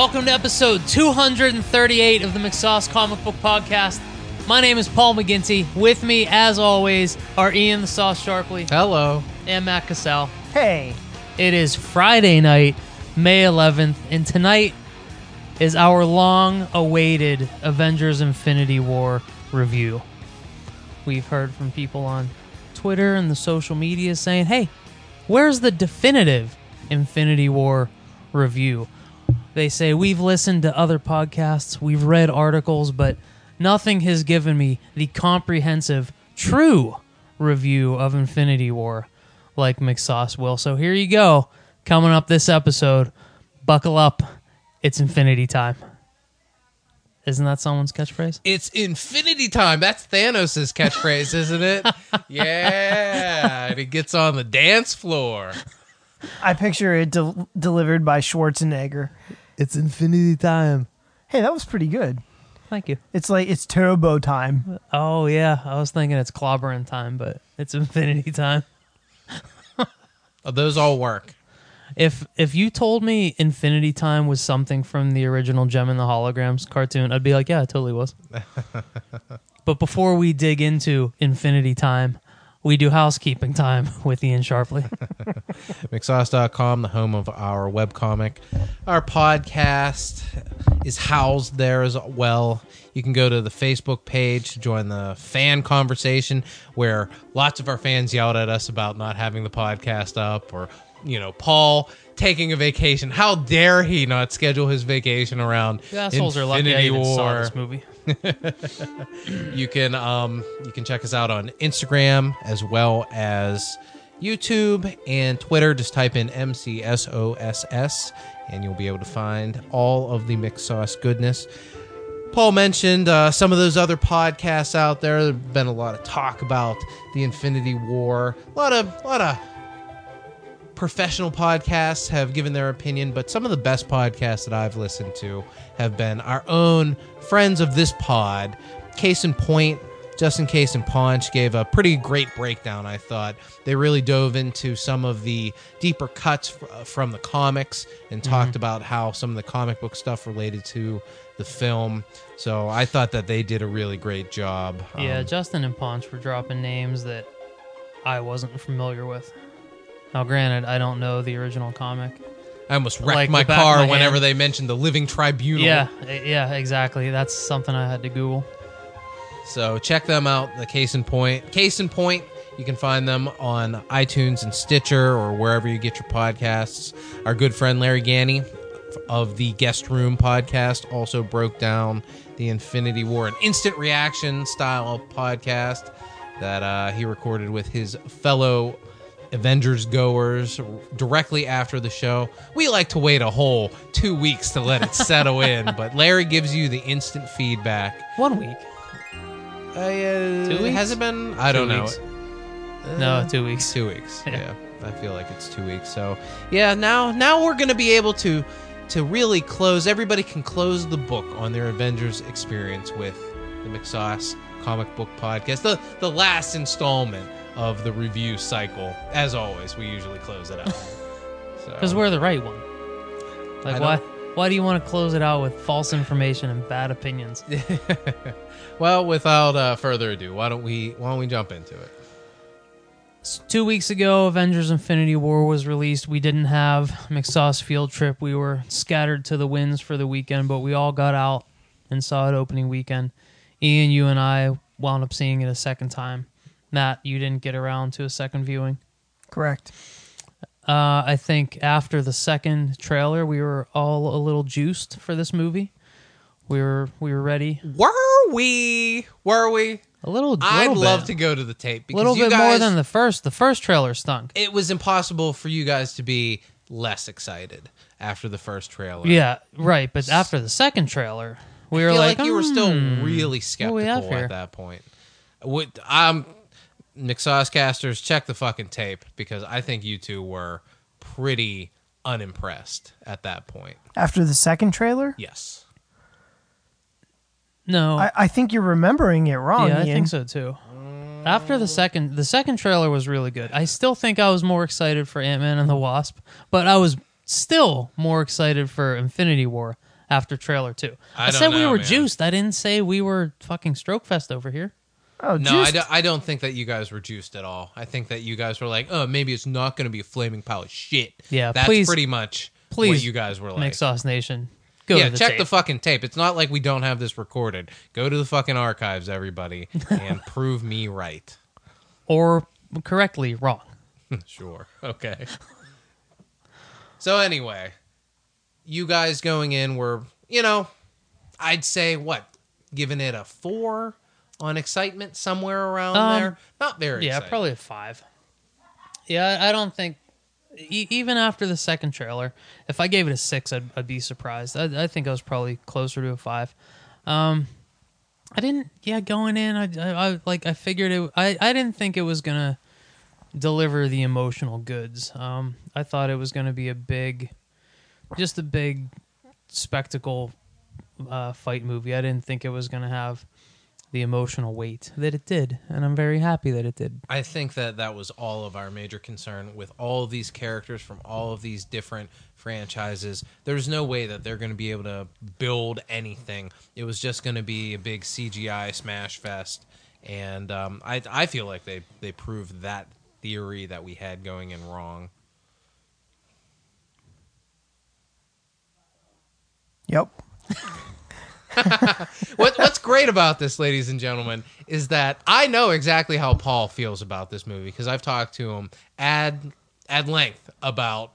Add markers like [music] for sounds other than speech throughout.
Welcome to episode 238 of the McSauce Comic Book Podcast. My name is Paul McGinty. With me, as always, are Ian the Sauce Sharpley Hello. and Matt Cassell. Hey, It is Friday night, May 11th, and tonight is our long awaited Avengers Infinity War review. We've heard from people on Twitter and the social media saying, hey, where's the definitive Infinity War review? They say, we've listened to other podcasts, we've read articles, but nothing has given me the comprehensive, true review of Infinity War like McSauce will. So here you go. Coming up this episode, buckle up. It's Infinity time. Isn't that someone's catchphrase? It's infinity time. That's Thanos' catchphrase, isn't it? [laughs] Yeah. And he gets on the dance floor. I picture it del- delivered by Schwarzenegger. It's infinity time. Hey, that was pretty good. Thank you. It's like it's turbo time. Oh yeah, I was thinking it's clobbering time, but it's [laughs] Infinity time. [laughs] Oh, those all work. If if you told me Infinity Time was something from the original Jem and the Holograms cartoon, I'd be like, yeah, it totally was. [laughs] but before we dig into Infinity Time, we do housekeeping time [laughs] with Ian Sharpley. [laughs] McSauce.com, the home of our webcomic. Our podcast is housed there as well. You can go to the Facebook page to join the fan conversation where lots of our fans yelled at us about not having the podcast up or, you know, Paul taking a vacation. How dare he not schedule his vacation around You assholes are lucky Infinity saw War? this movie. [laughs] [clears throat] You can um you can check us out on Instagram as well as YouTube and Twitter. Just type in MCSOSS and you'll be able to find all of the McSauce goodness. Paul mentioned uh, some of those other podcasts out there. There's been a lot of talk about the Infinity War. A lot of a lot of professional podcasts have given their opinion, but some of the best podcasts that I've listened to have been our own friends of this pod. Case in point, Justin Case and Paunch gave a pretty great breakdown, I thought. They really dove into some of the deeper cuts f- from the comics and talked about how some of the comic book stuff related to the film. So I thought that they did a really great job. Yeah, Um, Justin and Paunch were dropping names that I wasn't familiar with. Now, granted, I don't know the original comic. I almost wrecked like my the back of car my whenever hand. they mentioned the Living Tribunal. Yeah, eh, yeah, exactly. That's something I had to Google. So check them out. The Case in Point. Case in Point. You can find them on iTunes and Stitcher or wherever you get your podcasts. Our good friend Larry Ganny of the Guest Room podcast also broke down the Infinity War, an instant reaction style podcast that uh, he recorded with his fellow Avengers goers directly after the show. We like to wait a whole two weeks to let it settle in, [laughs] but Larry gives you the instant feedback. One week. Uh, Two weeks? Has it been? I don't know. weeks. no, two weeks. Two weeks. [laughs] Yeah. Yeah. I feel like it's two weeks. So yeah, now now we're gonna be able to to really close. Everybody can close the book on their Avengers experience with the McSauce comic book podcast. The the last installment of the review cycle. As always, we usually close it out. Because [laughs] So- we're the right one. Like, why? Why do you want to close it out with false information and bad opinions? [laughs] well, without uh, further ado, why don't we why don't we jump into it? Two weeks ago, Avengers Infinity War was released. We didn't have McSauce Field Trip. We were scattered to the winds for the weekend, but we all got out and saw it opening weekend. Ian, you and I wound up seeing it a second time. Matt, you didn't get around to a second viewing. Correct. Uh, I think after the second trailer, we were all a little juiced for this movie. We were we were ready. Were we? Were we? A little. I'd little love to go to the tape A because little you bit guys, more than the first. The first trailer stunk. it was impossible for you guys to be less excited after the first trailer. Yeah, right. But after the second trailer, we I were feel like, like, you were still "Hmm, really what we skeptical at that point. Would um, McSauce casters check the fucking tape because I think you two were pretty unimpressed at that point. After the second trailer, Yes. No, I, I think you're remembering it wrong. yeah, I Ian. think so too. After the second, the second trailer was really good. I still think I was more excited for Ant Man and the Wasp, but I was still more excited for Infinity War after trailer two. I I, don't said we were man. juiced. I didn't say we were fucking stroke fest over here. Oh, No, I, do, I don't think that you guys were juiced at all. I think that you guys were like, oh, maybe it's not going to be a flaming pile of shit. Yeah, that's please- pretty much what please you guys were like. McSauce Nation. Go yeah, to the check tape. the fucking tape. It's not like we don't have this recorded. Go to the fucking archives, everybody, [laughs] and prove me right. or correctly wrong. [laughs] Sure. Okay. so anyway, you guys going in were, you know, I'd say what, giving it a four on excitement somewhere around Um, there. Not very. Yeah, excited. probably a five. Yeah, I don't think e- even after the second trailer, if I gave it a six, I'd, I'd be surprised. I, I think I was probably closer to a five. Um, I didn't. Yeah, going in, I, I, I like I figured it. I I didn't think it was gonna deliver the emotional goods. Um, I thought it was gonna be a big, just a big spectacle uh, fight movie. I didn't think it was gonna have the emotional weight that it did, and I'm very happy that it did. I think that that was all of our major concern with all of these characters from all of these different franchises. There's no way that they're going to be able to build anything. It was just going to be a big CGI smash fest, and um, I I feel like they they proved that theory that we had going in wrong. Yep. [laughs] [laughs] what, what's great about this, ladies and gentlemen, is that I know exactly how Paul feels about this movie because I've talked to him ad at length about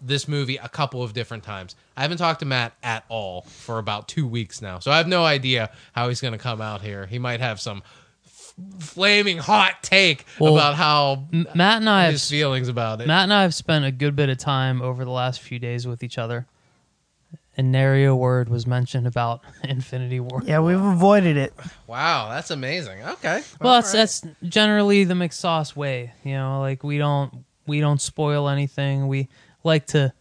this movie a couple of different times. I haven't talked to Matt at all for about two weeks now, so I have no idea how he's going to come out here. He might have some f- flaming hot take Well, about how Matt and I have feelings about it. Matt and I have spent a good bit of time over the last few days with each other. And nary a word was mentioned about [laughs] Infinity War. Yeah, we've avoided it. wow, that's amazing. Okay, Well, that's right. that's generally the McSauce way, you know. Like we don't we don't spoil anything. We like to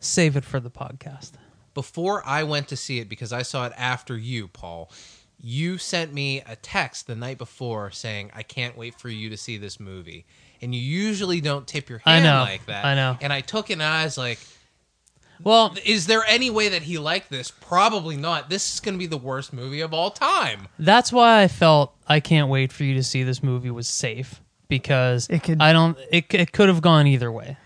save it for the podcast. before I went to see it because I saw it after you, Paul. You sent me a text the night before saying, "I can't wait for you to see this movie." And you usually don't tip your I hand know, like that. I know. And I took it and I was like, Well, "Is there any way that he liked this? Probably not. This is going to be the worst movie of all time." that's why I felt I can't wait for you to see this movie was safe because It could- I don't it it could have gone either way.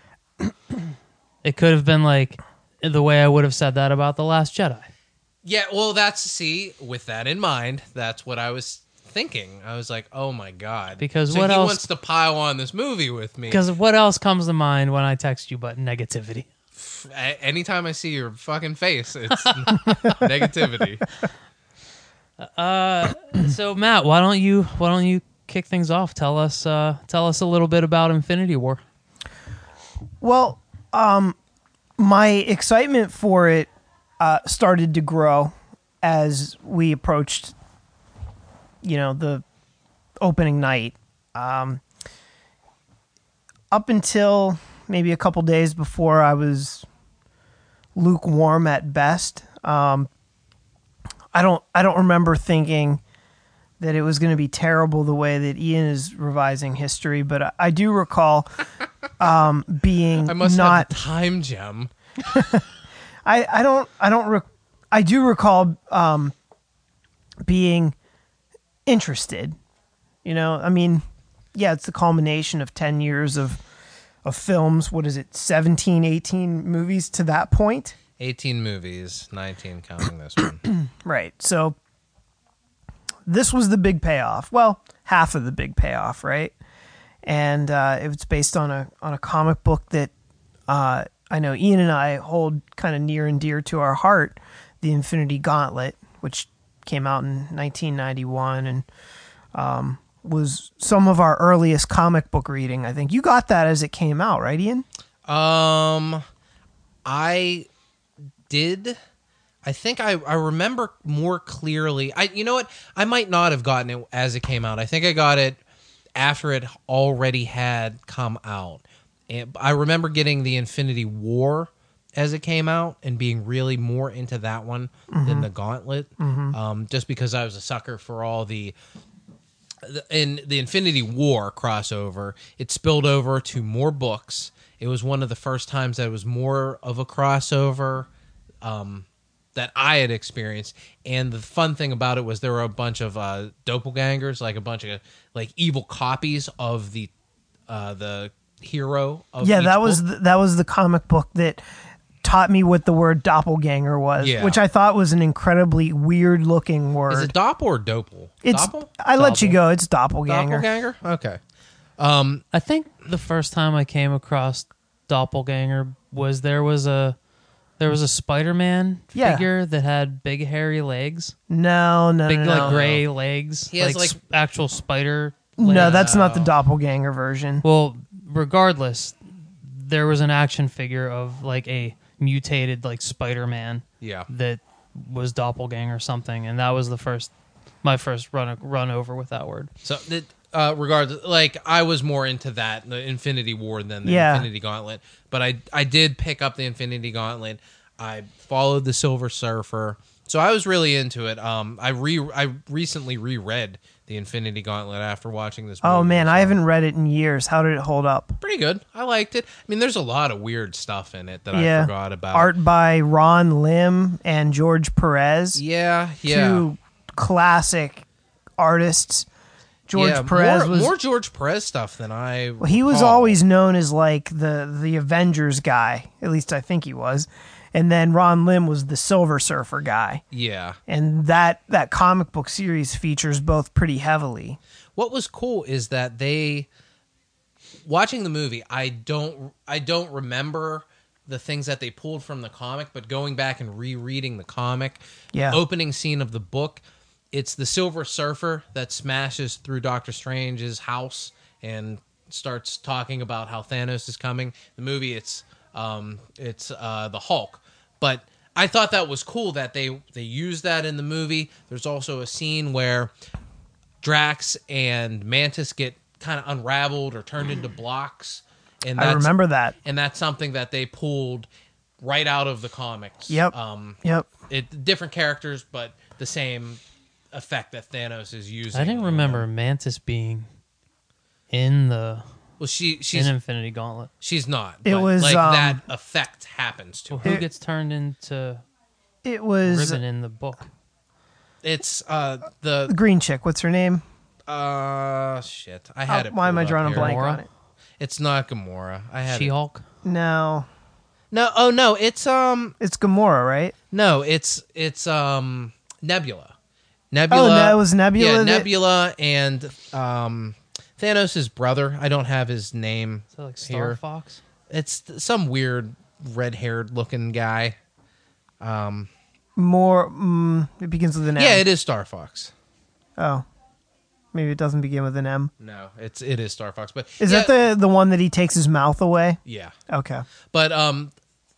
it could have been like the way I would have said that about the Last Jedi. Yeah, well, that's see. With that in mind, that's what I was thinking. I was like, "Oh my god!" Because so what he else- wants to pile on this movie with me? Because what else comes to mind when I text you but negativity? A- anytime I see your fucking face, it's [laughs] negativity. so Matt, why don't you why don't you kick things off? Tell us uh, tell us a little bit about Infinity War. Well, um, my excitement for it uh, started to grow as we approached, you know, the opening night. Um, up until maybe a couple days before, I was lukewarm at best. Um, I don't. I don't remember thinking that it was going to be terrible the way that Ian is revising history, but I, I do recall [laughs] um, being I must not. have time gem. [laughs] I, I don't I don't rec- I do recall um, being interested. You know, I mean, yeah, it's the culmination of 10 years of of films. What is it? 17, 18 movies to that point. 18 movies, 19 counting this one. [clears throat] Right. So this was the big payoff. Well, half of the big payoff, right? And uh, it was based on a on a comic book that uh, I know Ian and I hold kind of near and dear to our heart, the Infinity Gauntlet, which came out in 1991 and um, was some of our earliest comic book reading. I think you got that as it came out, right, Ian? Um, I did. I think I, I remember more clearly. I you know what? I might not have gotten it as it came out. I think I got it after it already had come out. And I remember getting the Infinity War as it came out and being really more into that one than the Gauntlet. Um, just because I was a sucker for all the in the Infinity War crossover, it spilled over to more books. It was one of the first times that it was more of a crossover. Um, that I had experienced. And the fun thing about it was there were a bunch of uh, doppelgangers, like a bunch of like evil copies of the uh, the hero. Of yeah, that was the, that was the comic book that taught me what the word doppelganger was, Yeah. which I thought was an incredibly weird looking word. Is it doppel or doppel? it's doppel? I let you go. It's doppelganger. Doppelganger. Okay. Um, I think the first time I came across doppelganger was there was a there was a Spider-Man Yeah. figure that had big hairy legs, No, no, big no, like no. gray legs, He has, like, like- s- actual spider. No, that's not the doppelganger version. Well, regardless, there was an action figure of like a mutated like Spider-Man Yeah. that was doppelganger or something, and that was the first my first run run over with that word. So, it, uh, regardless, like I was more into that the Infinity War than the Yeah. Infinity Gauntlet, but I I did pick up the Infinity Gauntlet. I followed the Silver Surfer, so I was really into it. Um, I re I recently reread the Infinity Gauntlet after watching this. Oh movie, man, I haven't read it in years. How did it hold up? pretty good. I liked it. I mean, there's a lot of weird stuff in it that yeah, I forgot about. art by Ron Lim and George Perez. yeah, yeah. two classic artists. George yeah, Perez more, was more George Perez stuff than I. Well, he was recall. always known as like the the Avengers guy. At least I think he was. And then Ron Lim was the Silver Surfer guy. yeah. And that that comic book series features both pretty heavily. what was cool is that they watching the movie i don't i don't remember the things that they pulled from the comic but going back and rereading the comic Yeah. opening scene of the book it's the silver surfer that smashes through doctor strange's house and starts talking about how thanos is coming the movie it's um it's uh the hulk but i thought that was cool that they they used that in the movie there's also a scene where Drax and Mantis get kind of unraveled or turned into blocks, and that's, I remember that. and that's something that they pulled right out of the comics. Yep. Um, Yep. it different characters, but the same effect that Thanos is using. I didn't remember Mantis being in the Well, she in she's Infinity Gauntlet. she's not. It but, was, like um, that effect happens to Well, her. who gets turned into It was Ribbon in the book? It's uh the the green chick. What's her name? uh shit. I had Oh, it. why am I pulled up drawing a here. blank Gamora? on it? It's not Gamora. I had it. She-Hulk. No, No, oh no, it's um it's Gamora, right? No, it's it's um Nebula. Nebula. Oh, that was Nebula Yeah, that- Nebula and um Thanos' brother. I don't have his name Is that like Star here. Fox? It's th- some weird red-haired looking guy. More. Mm, it begins with an M. Yeah, it is Star Fox. Oh, maybe it doesn't begin with an M. No, it's it is Star Fox. But Is yeah, that the the one that he takes his mouth away? Yeah. Okay. But um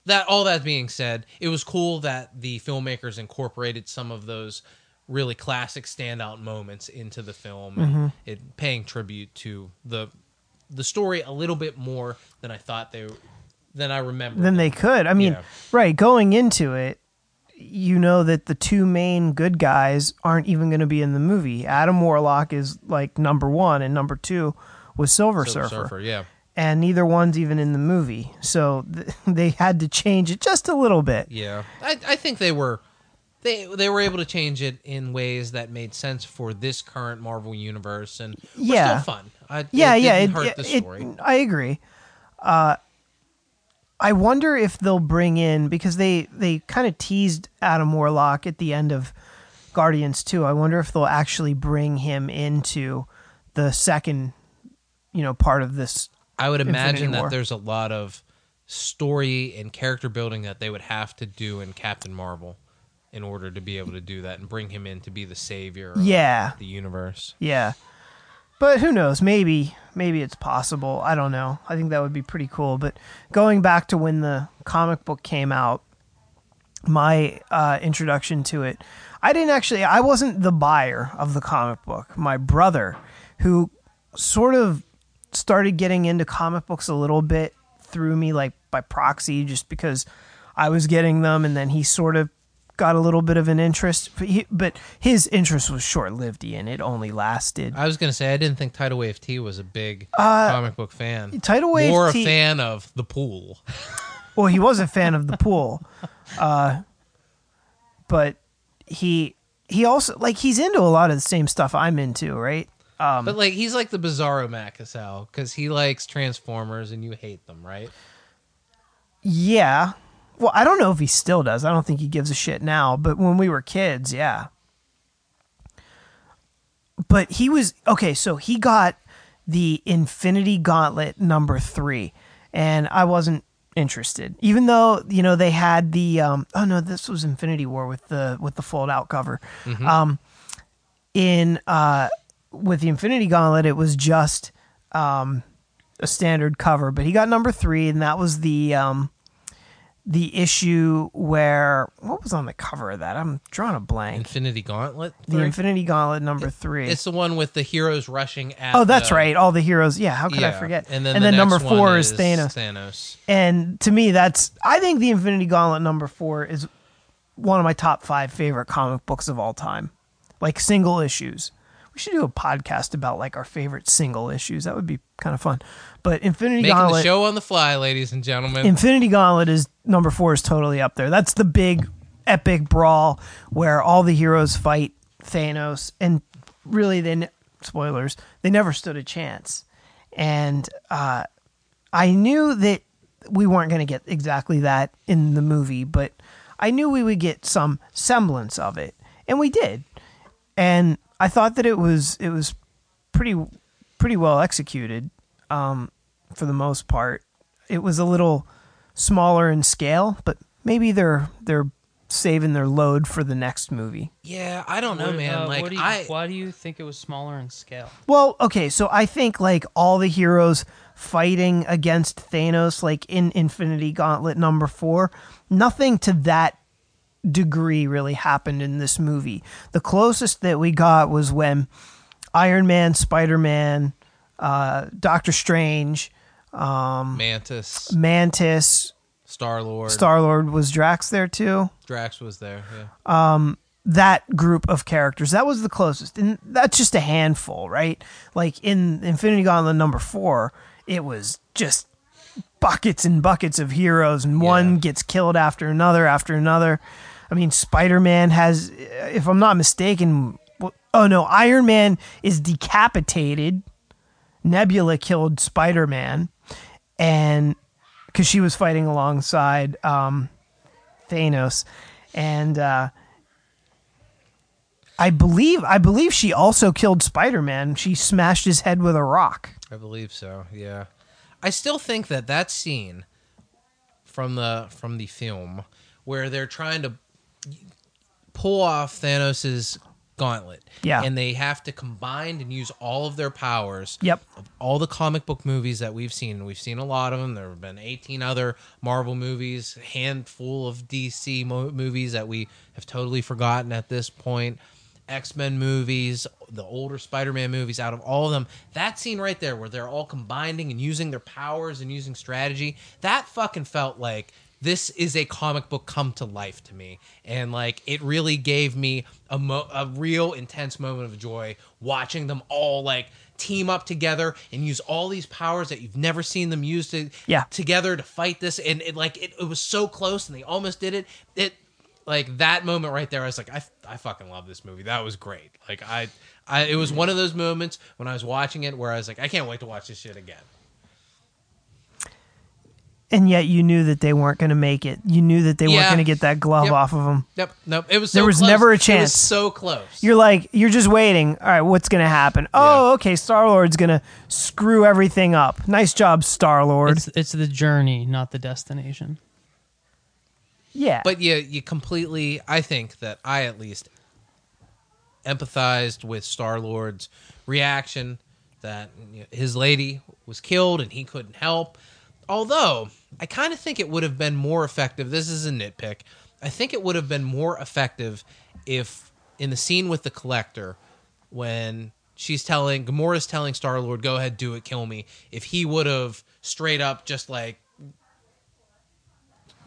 that all that being said, it was cool that the filmmakers incorporated some of those really classic standout moments into the film Mm-hmm. and it paying tribute to the the story a little bit more than I thought they than I remember. Then they could. I mean, Yeah. right, going into it, you know that the two main good guys aren't even going to be in the movie. Adam Warlock is like number 1 and number 2 was Silver, Silver Surfer. Surfer, yeah. And neither one's even in the movie. So th- [laughs] they had to change it just a little bit. Yeah. I I think they were they they were able to change it in ways that made sense for this current Marvel universe and Yeah. still fun. I, yeah, it yeah, it, hurt it- the it- story. I agree. Uh, I wonder if they'll bring in because they they kind of teased Adam Warlock at the end of Guardians 2. I wonder if they'll actually bring him into the second, you know, part of this. I would imagine that there's a lot of story and character building that they would have to do in Captain Marvel in order to be able to do that and bring him in to be the savior of Yeah, the universe. yeah. But who knows? Maybe maybe it's possible. I don't know. I think that would be pretty cool. But going back to when the comic book came out, my uh, introduction to it, I didn't actually. I wasn't the buyer of the comic book. My brother, who sort of started getting into comic books a little bit through me, like by proxy, just because I was getting them, and then he sort of got a little bit of an interest. But, he, but his interest was short lived, Ian. It only lasted. I was going to say I didn't think Tidal Wave T was a big comic book fan. Uh, Tidal Wave More T- a fan of the pool. [laughs] Well, he was a fan of the pool. [laughs] Uh, but he he also like he's into a lot of the same stuff I'm into, right? Um, but like he's like the Bizarro Matt Cassell because he likes Transformers and you hate them, right? Yeah. Well, I don't know if he still does. I don't think he gives a shit now, but when we were kids, yeah. But he was okay, so he got the Infinity Gauntlet number 3 and I wasn't interested. Even though, you know, they had the um oh no, this was Infinity War with the with the fold out cover. Um in uh with the Infinity Gauntlet it was just um a standard cover, but he got number 3 and that was the um the issue where what was on the cover of that? I'm drawing a blank. Infinity Gauntlet. the? Infinity Gauntlet number 3. It's the one with the heroes rushing at. Oh, that's the- right. All the heroes. Yeah, how could I forget? And then, the next number four is Thanos. Thanos. And to me, that's I think the Infinity Gauntlet number four is one of my top five favorite comic books of all time. Like single issues. We should do a podcast about like our favorite single issues. That would be kind of fun. But Infinity Making Gauntlet, the show on the fly, ladies and gentlemen. Infinity Gauntlet is number four is totally up there. That's the big epic brawl where all the heroes fight Thanos, and really, they ne- spoilers they never stood a chance. And uh, I knew that we weren't going to get exactly that in the movie, but I knew we would get some semblance of it, and we did. And I thought that it was it was pretty pretty well executed um, for the most part. It was a little smaller in scale, but maybe they're they're saving their load for the next movie. yeah, I don't know, What- man. uh, like what do you, I, why do you think it was smaller in scale? Well, okay, so I think like all the heroes fighting against Thanos, like in Infinity Gauntlet number four, nothing to that degree really happened in this movie. The closest that we got was when Iron Man, Spider Man, uh, Doctor Strange, um, Mantis, Mantis, Star Lord, Star Lord was Drax there too. Drax was there. Yeah. that group of characters. That was the closest. And that's just a handful, right? Like in Infinity Gauntlet number four, it was just buckets and buckets of heroes, and one gets killed after another after another. I mean, Spider Man has, if I'm not mistaken, oh no, Iron Man is decapitated. Nebula killed Spider Man, and because she was fighting alongside um, Thanos, and uh, I believe I believe she also killed Spider Man. She smashed his head with a rock. I believe so. Yeah. I still think that that scene from the from the film where they're trying to pull off Thanos's gauntlet. Yeah. And they have to combine and use all of their powers. Yep. Of all the comic book movies that we've seen, and we've seen a lot of them. There have been 18 other Marvel movies, handful of DC mo- movies that we have totally forgotten at this point. X Men movies, the older Spider Man movies, out of all of them, that scene right there where they're all combining and using their powers and using strategy, that fucking felt like this is a comic book come to life to me. And like it really gave me a, mo- a real intense moment of joy watching them all like team up together and use all these powers that you've never seen them use to, Yeah. together to fight this. And it like it, it was so close and they almost did it. It like that moment right there, I was like, I, I fucking love this movie. That was great. Like I, I, it was one of those moments when I was watching it where I was like, I can't wait to watch this shit again. And yet you knew that they weren't going to make it. You knew that they weren't going to get that glove Yep. off of them. Nope, nope. It was There was close. never a chance. It was so close. You're like, you're just waiting. All right, what's going to happen? Oh, Yeah. okay, Star Lord's going to screw everything up. Nice job, Star Lord. It's it's the journey, not the destination. Yeah. But yeah, you completely I think that I at least empathized with Star Lord's reaction that his lady was killed and he couldn't help. Although I kind of think it would have been more effective. This is a nitpick. I think it would have been more effective if in the scene with the collector when she's telling Gamora's telling Star Lord, "Go ahead, do it, kill me." If he would have straight up just like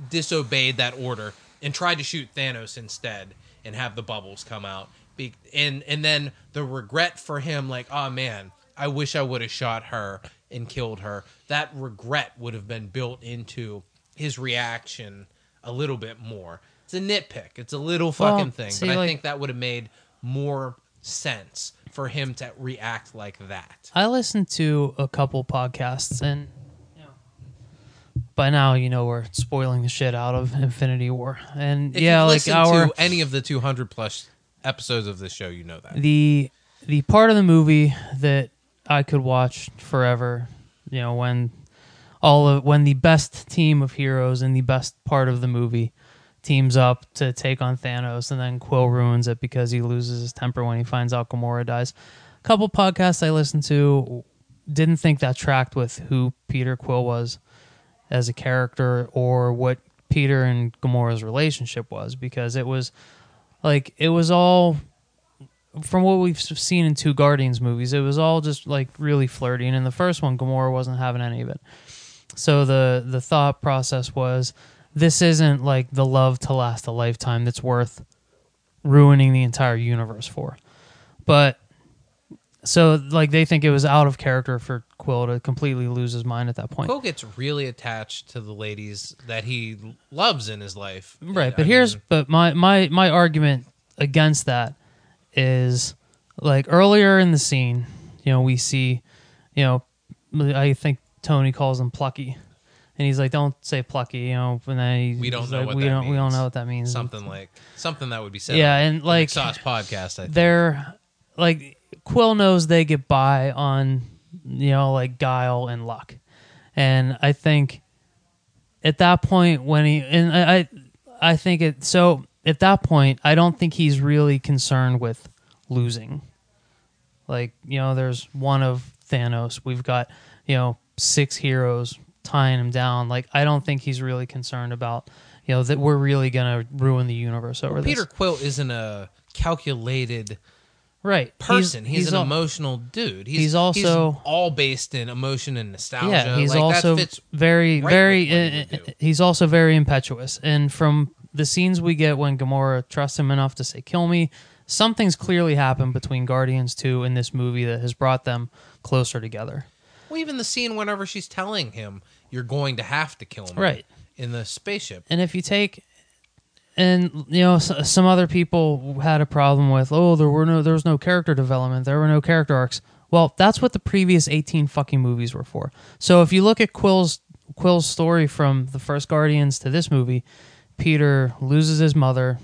disobeyed that order and tried to shoot Thanos instead and have the bubbles come out. Be- and and then the regret for him, like, oh man, I wish I would have shot her and killed her. That regret would have been built into his reaction a little bit more. it's a nitpick. It's a little Well, fucking thing, see, but I like- think that would have made more sense for him to react like that. I listened to a couple podcasts, and you know, by now you know we're spoiling the shit out of Infinity War, and If yeah, like our any of the 200 plus episodes of this show, you know that. the the part of the movie that I could watch forever, you know, when all of when the best team of heroes in the best part of the movie teams up to take on Thanos, and then Quill ruins it because he loses his temper when he finds out Gamora dies. A couple podcasts I listened to didn't think that tracked with who Peter Quill was as a character or what Peter and Gamora's relationship was because it was like it was all from what we've seen in two Guardians movies, it was all just like really flirty. And in the first one, Gamora wasn't having any of it. So the the thought process was, this isn't like the love to last a lifetime that's worth ruining the entire universe for. But so like they think it was out of character for Quill to completely lose his mind at that point. Quill gets really attached to the ladies that he loves in his life. Right, I but here's mean, but my my my argument against that is like earlier in the scene, you know, we see, you know, I think Tony calls him plucky. And he's like, "Don't say plucky," you know. And then he, We don't know like, what we that don't we don't means. know what that means. something like something that would be said. Yeah, on and, like, Sauce podcast. I think. they're like Quill knows they get by on you know like guile and luck, and I think at that point when he and I I, I think it so at that point I don't think he's really concerned with losing. Like you know, there's one of Thanos. We've got you know six heroes tying him down. Like I don't think he's really concerned about you know that we're really gonna ruin the universe over Well, this. Peter Quill isn't a calculated right person. He's, an al- emotional dude. He's, he's also- all based in emotion and nostalgia. Yeah, he's like, also that fits very, right very. with what he would uh, he's also very impetuous, and from the scenes we get when Gamora trusts him enough to say "kill me," something's clearly happened between Guardians Two and this movie that has brought them closer together. Well, even the scene whenever she's telling him you're going to have to kill me, Right. in the spaceship. And if you take, and you know, some other people had a problem with, oh, there were no, there was no character development, there were no character arcs. Well, that's what the previous eighteen fucking movies were for. So if you look at Quill's Quill's story from the first Guardians to this movie, Peter loses his mother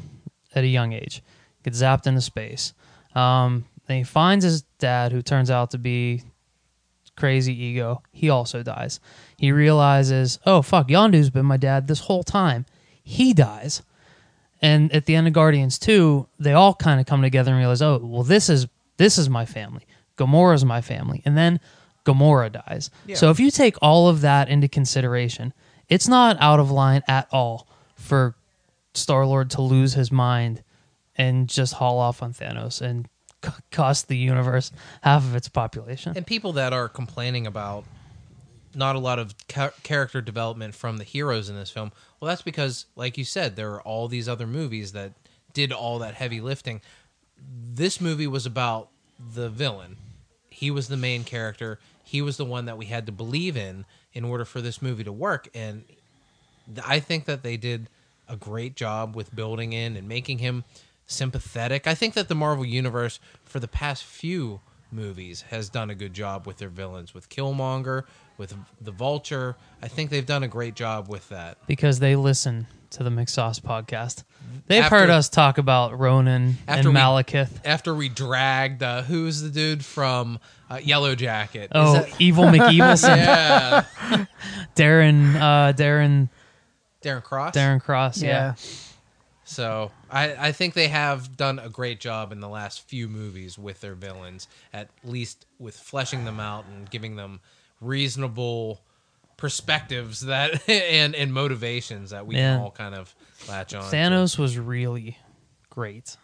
at a young age, gets zapped into space. Um, then he finds his dad, who turns out to be crazy ego. He also dies. He realizes, oh fuck, Yondu's been my dad this whole time. He dies. And at the end of Guardians 2, they all kind of come together and realize, oh, well this is this is my family. Gamora's my family. And then Gamora dies. Yeah. So if you take all of that into consideration, it's not out of line at all for Star-Lord to lose his mind and just haul off on Thanos and c- cost the universe half of its population. And people that are complaining about not a lot of ca- character development from the heroes in this film, well, that's because, like you said, there are all these other movies that did all that heavy lifting. This movie was about the villain. He was the main character. He was the one that we had to believe in in order for this movie to work. And I think that they did a great job with building in and making him sympathetic. I think that the Marvel Universe, for the past few movies, has done a good job with their villains, with Killmonger, with the Vulture. I think they've done a great job with that. because they listen to the McSauce podcast. They've After- heard us talk about Ronan After and we- After we dragged, uh, who's the dude from uh, Yellow Jacket? Oh, that- Evil McEvilson. [laughs] yeah, [laughs] Darren, uh, Darren, Darren Cross. Darren Cross. Yeah. Yeah. So I, I think they have done a great job in the last few movies with their villains, at least with fleshing them out and giving them reasonable perspectives that [laughs] and and motivations that we Yeah. can all kind of latch on. to. Thanos was really great.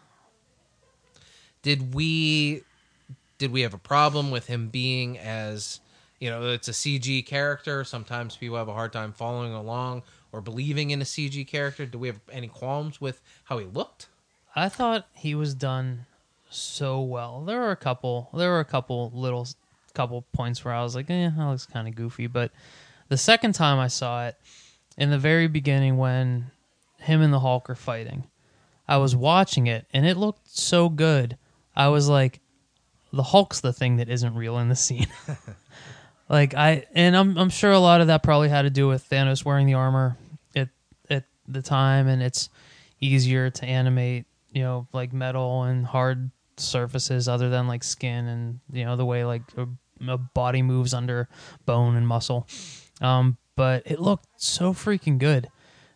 Did we did we have a problem with him being as you know it's a CG character? Sometimes people have a hard time following along or believing in a CG character. Do we have any qualms with how he looked? I thought he was done so well. There were a couple. There were a couple little, couple points where I was like, "Eh, that looks kind of goofy." But the second time I saw it, in the very beginning, when him and the Hulk are fighting. I was watching it and it looked so good. I was like, the Hulk's the thing that isn't real in the scene. [laughs] like I and I'm I'm sure a lot of that probably had to do with Thanos wearing the armor the time and it's easier to animate, you know, like metal and hard surfaces other than like skin and you know the way like a, a body moves under bone and muscle. Um but it looked so freaking good.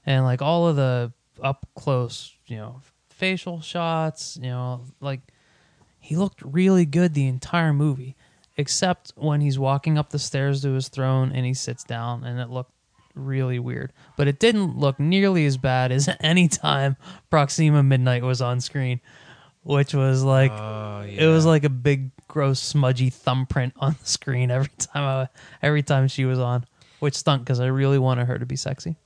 And like all of the up close, you know, facial shots, you know, like he looked really good the entire movie, except when he's walking up the stairs to his throne and he sits down, and it looked really weird. But it didn't look nearly as bad as [laughs] any time Proxima Midnight was on screen, which was like Oh, it was like a big, gross, smudgy thumbprint [laughs] on the screen every time I, every time she was on, which stunk because I really wanted her to be sexy.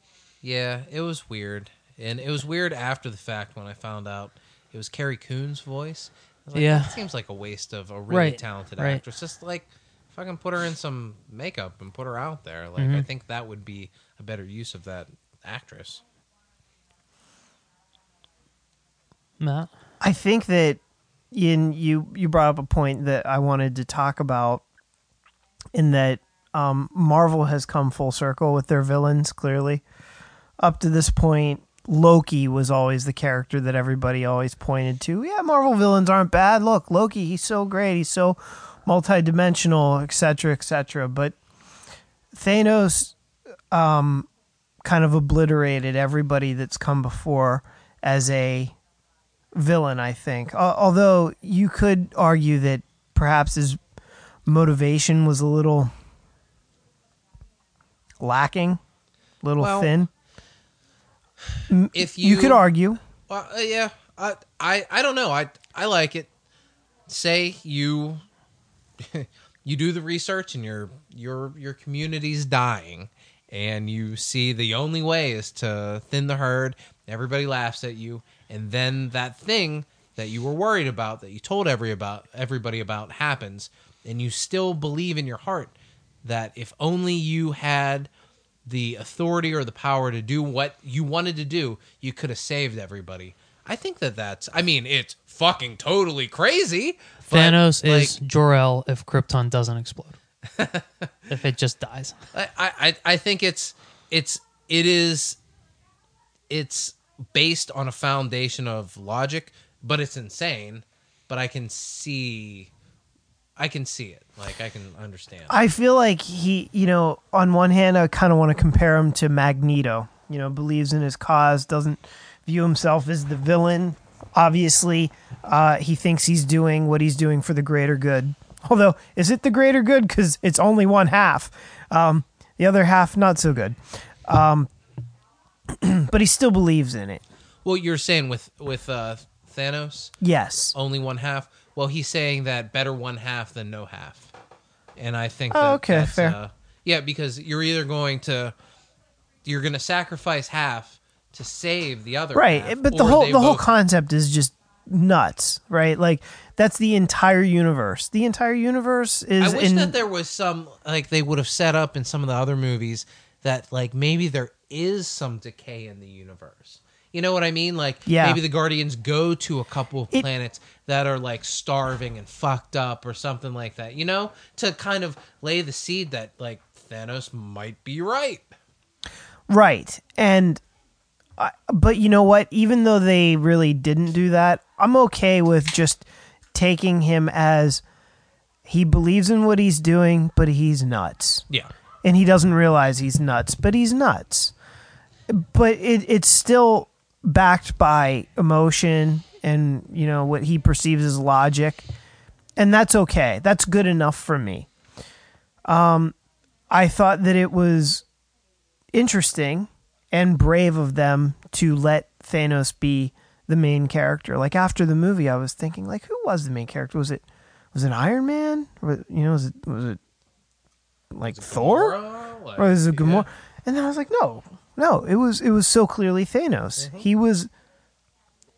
Yeah, it was weird, and it was weird after the fact when I found out it was Carrie Coon's voice. Like, Yeah. seems like a waste of a really Right, talented right. actress. Just like fucking put her in some makeup and put her out there. Like Mm-hmm. I think that would be a better use of that actress. Matt, I think that in you you brought up a point that I wanted to talk about in that um, Marvel has come full circle with their villains clearly. Up to this point, Loki was always the character that everybody always pointed to. Yeah, Marvel villains aren't bad. Look, Loki, he's so great. He's so multidimensional, etc., etc. But Thanos um, kind of obliterated everybody that's come before as a villain, I think. Al- Although you could argue that perhaps his motivation was a little lacking, a little Well, thin. If You, you, could argue. Well, uh, yeah, I, I, I don't know. I, I like it. Say you, [laughs] you do the research and your, your, your community's dying, and you see the only way is to thin the herd. Everybody laughs at you, and then that thing that you were worried about, that you told every about everybody about, happens, and you still believe in your heart that if only you had the authority or the power to do what you wanted to do, you could have saved everybody. I think that that's. I mean, it's fucking totally crazy. but, Thanos like, is Jor-El if Krypton doesn't explode. [laughs] if it just dies. I, I I think it's it's it is it's based on a foundation of logic, but it's insane. But I can see, I can see it. Like I can understand. I feel like he, you know, on one hand, I kind of want to compare him to Magneto. You know, believes in his cause, doesn't view himself as the villain. Obviously, uh, he thinks he's doing what he's doing for the greater good. Although, is it the greater good? Because it's only one half. Um, the other half, not so good. Um, [clears throat] but he still believes in it. well, you're saying with with uh, Thanos, Yes. only one half. Well, he's saying that better one half than no half, and I think. Oh, okay, that's, fair. Uh, yeah, because you're either going to you're going to sacrifice half to save the other, right half, but the whole the whole concept is just nuts right like that's the entire universe the entire universe is I wish in that there was some like they would have set up in some of the other movies that like maybe there is some decay in the universe. You know what I mean? Like Yeah. maybe the Guardians go to a couple of It- planets that are like starving and fucked up or something like that. You know, to kind of lay the seed that like Thanos might be right. right and I, but you know what even though they really didn't do that i'm okay with just taking him as he believes in what he's doing but he's nuts Yeah. and he doesn't realize he's nuts, but he's nuts. But it, it's still backed by emotion and you know what he perceives as logic, and that's okay. That's good enough for me. Um, I thought that it was interesting and brave of them to let Thanos be the main character. Like after the movie, I was thinking, like, who was the main character? Was it was it Iron Man? Or, you know, was it was it like Thor? Gamora, like, or is it yeah. Gamora? And then I was like, no, no, it was it was so clearly Thanos. Mm-hmm. He was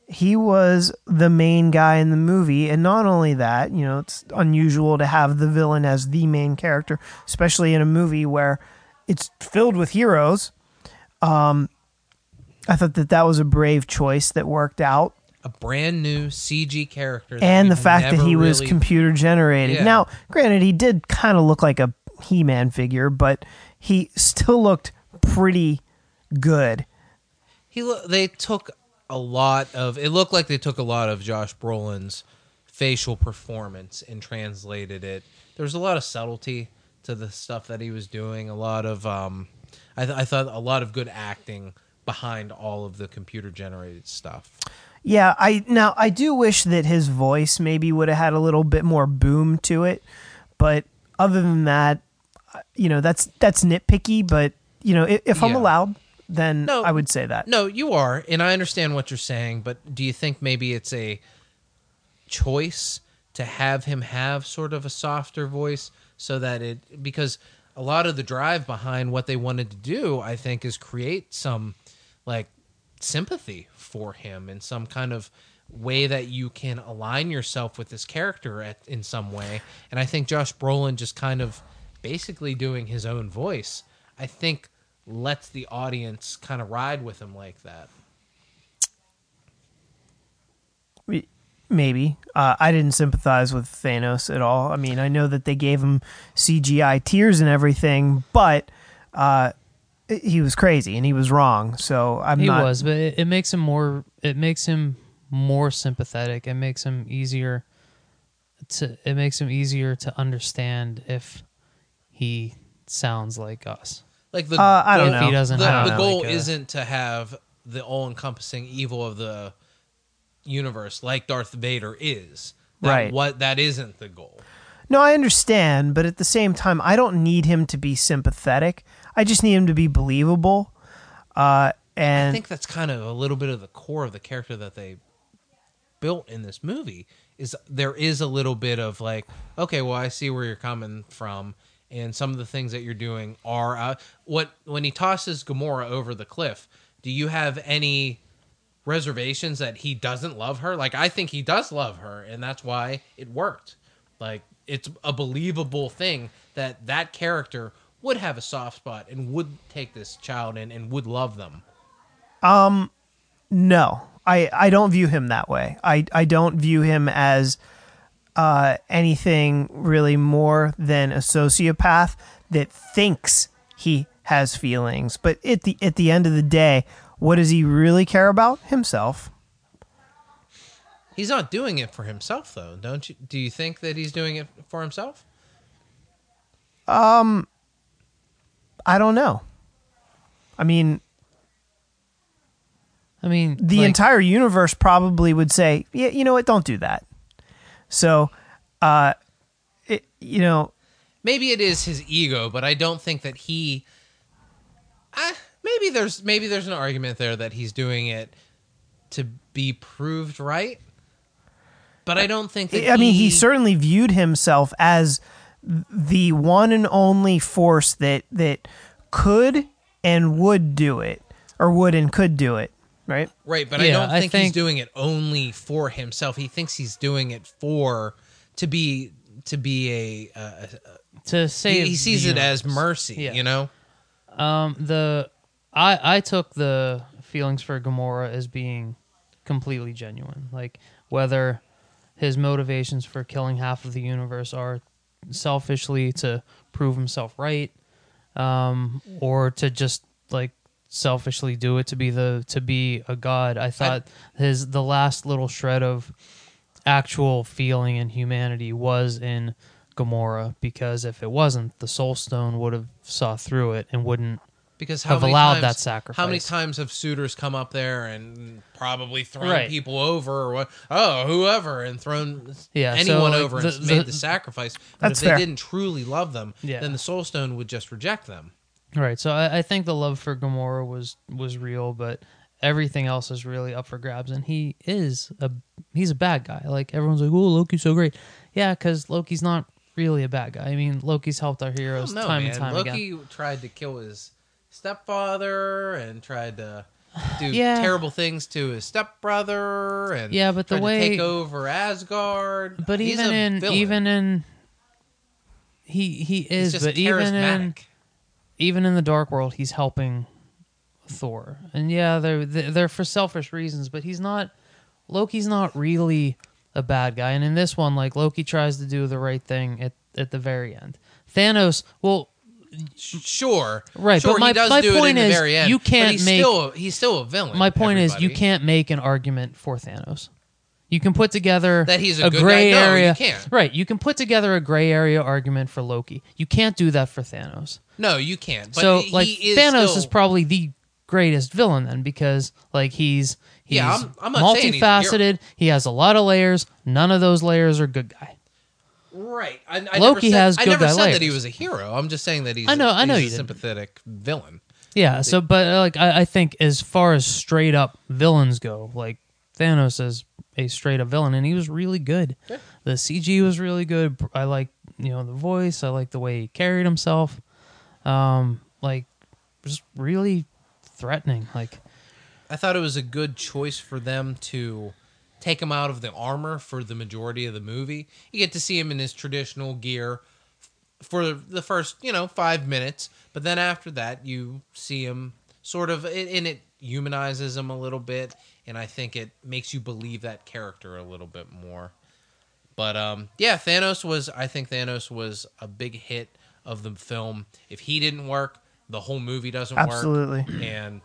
he was the main guy in the movie, and not only that, you know, it's unusual to have the villain as the main character, especially in a movie where it's filled with heroes. Um, I thought that that was a brave choice that worked out, A brand new CG character, that and the fact that he was computer generated. Yeah. Now, granted, he did kind of look like a He-Man figure, but he still looked pretty good. He lo- they took a lot of it looked like they took a lot of Josh Brolin's facial performance and translated it. There was a lot of subtlety to the stuff that he was doing. A lot of um, I, th- I thought a lot of good acting behind all of the computer generated stuff. Yeah, I now I do wish that his voice maybe would have had a little bit more boom to it, but other than that, uh, you know, that's that's nitpicky. But you know, if, if I'm Yeah. allowed, then No. I would say that. No, you are, and I understand what you're saying, but do you think maybe it's a choice to have him have sort of a softer voice so that it because a lot of the drive behind what they wanted to do, I think, is create some like sympathy for him in some kind of way that you can align yourself with this character at, in some way. And I think Josh Brolin just kind of basically doing his own voice, I think lets the audience kind of ride with him like that. Maybe uh, I didn't sympathize with Thanos at all. I mean, I know that they gave him CGI tears and everything, but uh, he was crazy and he was wrong. So I'm He not. was, but it, it makes him more. It makes him more sympathetic. It makes him easier to. It makes him easier to understand if he sounds like us. Like the Uh, I don't goal- know. He doesn't the, have, the goal like, a- isn't to have the all-encompassing evil of the universe like Darth Vader is. That Right. What that isn't the goal. No, I understand, but at the same time, I don't need him to be sympathetic. I just need him to be believable. Uh, and I think that's kind of a little bit of the core of the character that they built in this movie is there is a little bit of like okay well i see where you're coming from and some of the things that you're doing are uh, what when he tosses gamora over the cliff do you have any reservations that he doesn't love her like i think he does love her and that's why it worked like it's a believable thing that that character would have a soft spot and would take this child in and would love them Um, no, I, I don't view him that way. I, I don't view him as uh, anything really more than a sociopath that thinks he has feelings. But at the at the end of the day, what does he really care about? Himself. He's not doing it for himself, though, don't you? Do you think that he's doing it for himself? Um, I don't know. I mean, I mean, the like, entire universe probably would say, "Yeah, you know what? Don't do that." So, uh, it, you know, Maybe it is his ego, but I don't think that he. Uh, maybe there's maybe there's an argument there that he's doing it to be proved right. But I don't think that. I mean, he certainly viewed himself as the one and only force that that could and would do it, or would and could do it. Right? right, but I don't I think, he's doing it only for himself. He thinks he's doing it for to be to be a. a, a to say he, he sees it as mercy. Yeah. You know. Um, the I I took the feelings for Gamora as being completely genuine. Like whether his motivations for killing half of the universe are selfishly to prove himself right, um, or to just like selfishly do it to be the to be a god. I thought his the last little shred of actual feeling and humanity was in Gamora because if it wasn't, the Soul Stone would have saw through it and wouldn't because how have many allowed times, that sacrifice. How many times have suitors come up there and probably thrown Right. people over or what? Oh, whoever, and thrown Yeah, so, anyone like, over the- and made the- the sacrifice. But That's if they fair. didn't truly love them, Yeah. then the Soul Stone would just reject them. Right. So I, I think the love for Gamora was was real, but everything else is really up for grabs. And he is a he's a bad guy. Like everyone's like, "Oh, Loki's so great." Yeah, because Loki's not really a bad guy. I mean, Loki's helped our heroes oh, No, time man. and time Loki again. tried to kill his stepfather and tried to do [sighs] Yeah. terrible things to his stepbrother and Yeah, but the way- to take over Asgard. But He's even in villain. even in he he is, but even in even in the Dark World, he's helping Thor, and yeah, they're they're for selfish reasons, but he's not. Loki's not really a bad guy, and in this one, like Loki tries to do the right thing at at the very end. Thanos, well, Sure, Right, Sure, but my- my point is, end. you can't he's make- Still, he's still a villain. my point is you can't make an argument for Thanos. You can put together That he's a good gray guy? No, you area, can't. right? You can put together a gray area argument for Loki. You can't do that for Thanos. No, you can't. But so, he like, is Thanos still, is probably the greatest villain then because, like, he's he's Yeah, I'm- I'm saying he's multifaceted. He has a lot of layers. None of those layers are good guy. Right. I, I Loki never said, has I never said that he was a hero. I'm just saying that he's. I know- A, I know he's a didn't. sympathetic villain. Yeah. So, but uh, like, I, I think as far as straight up villains go, like Thanos is a straight up villain, and he was really good. Yeah. The CG was really good. I like you know the voice. I like the way he carried himself. Um, like just really threatening. Like I thought it was a good choice for them to take him out of the armor for the majority of the movie. You get to see him in his traditional gear for the first, you know, five minutes, but then after that, you see him sort of, and it humanizes him a little bit, and I think it makes you believe that character a little bit more. But um, yeah, Thanos was. I think Thanos was a big hit of the film. If he didn't work, the whole movie doesn't Absolutely. work. Absolutely. And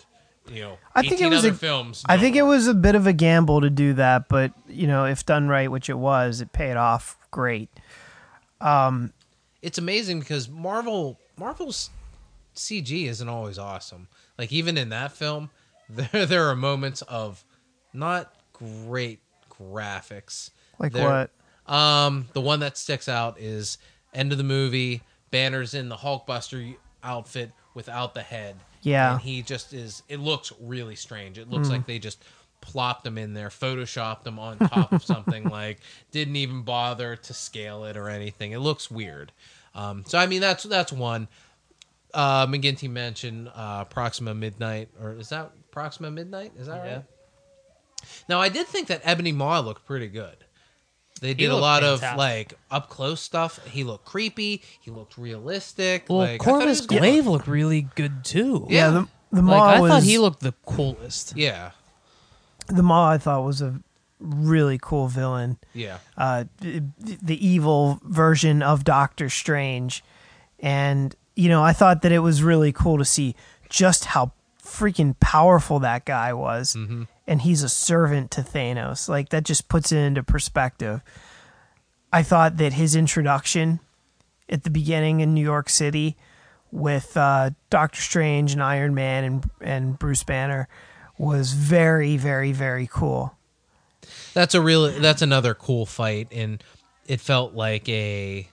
you know, I think it was other a- films. I think it was a bit of a gamble to do that, but you know, if done right, which it was, it paid off great. Um, It's amazing because Marvel Marvel's CG isn't always awesome. Like even in that film, [laughs] there there are moments of not great graphics. Like There- what? Um, the one that sticks out is end of the movie. Banner's in the Hulkbuster outfit without the head. Yeah. and he just is. It looks really strange. It looks like they just plopped them in there, photoshopped them on top of something. [laughs] Like didn't even bother to scale it or anything. It looks weird. Um, so I mean that's that's one. Uh, McGinty mentioned uh, Proxima Midnight, or is that Proxima Midnight? Is that Yeah. right? Now I did think that Ebony Maw looked pretty good. They did a looked lot of like up close stuff. He looked creepy. He looked realistic. well, like, I Corvus was good. Glaive looked really good too. Yeah. the the Like Maw I was thought he looked the coolest. Yeah, the Maw. I thought was a really cool villain. yeah. uh, the, the evil version of Doctor Strange. And, you know, I thought that it was really cool to see just how freaking powerful that guy was. And he's a servant to Thanos. Like, that just puts it into perspective. I thought that his introduction at the beginning in New York City with uh, Doctor Strange and Iron Man and, and Bruce Banner was very, very, very cool. That's a real. That's another cool fight, and it felt like a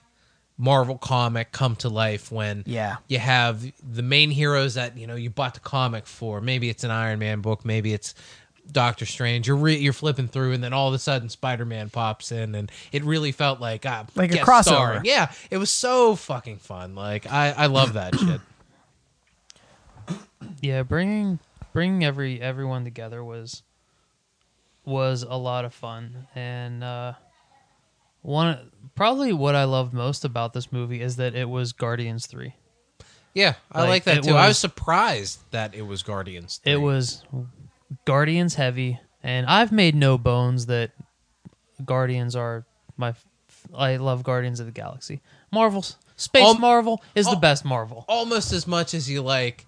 Marvel comic come to life when Yeah. you have the main heroes that you know you bought the comic for. Maybe it's an Iron Man book, maybe it's Doctor Strange. You're re- you're flipping through, and then all of a sudden Spider Man pops in, and it really felt like ah, Like a guest crossover. starring. Yeah, it was so fucking fun. Like I I love that [clears throat] shit. Yeah, bringing bringing every everyone together was was a lot of fun, and uh, one probably what I loved most about this movie is that it was Guardians three. Yeah, I Like, like, that it too. I was was- surprised that it was Guardians. It was Guardians heavy, and I've made no bones that Guardians are my. f- I love Guardians of the Galaxy. Marvel's Space Al- Marvel is the best Marvel. almost as much as you like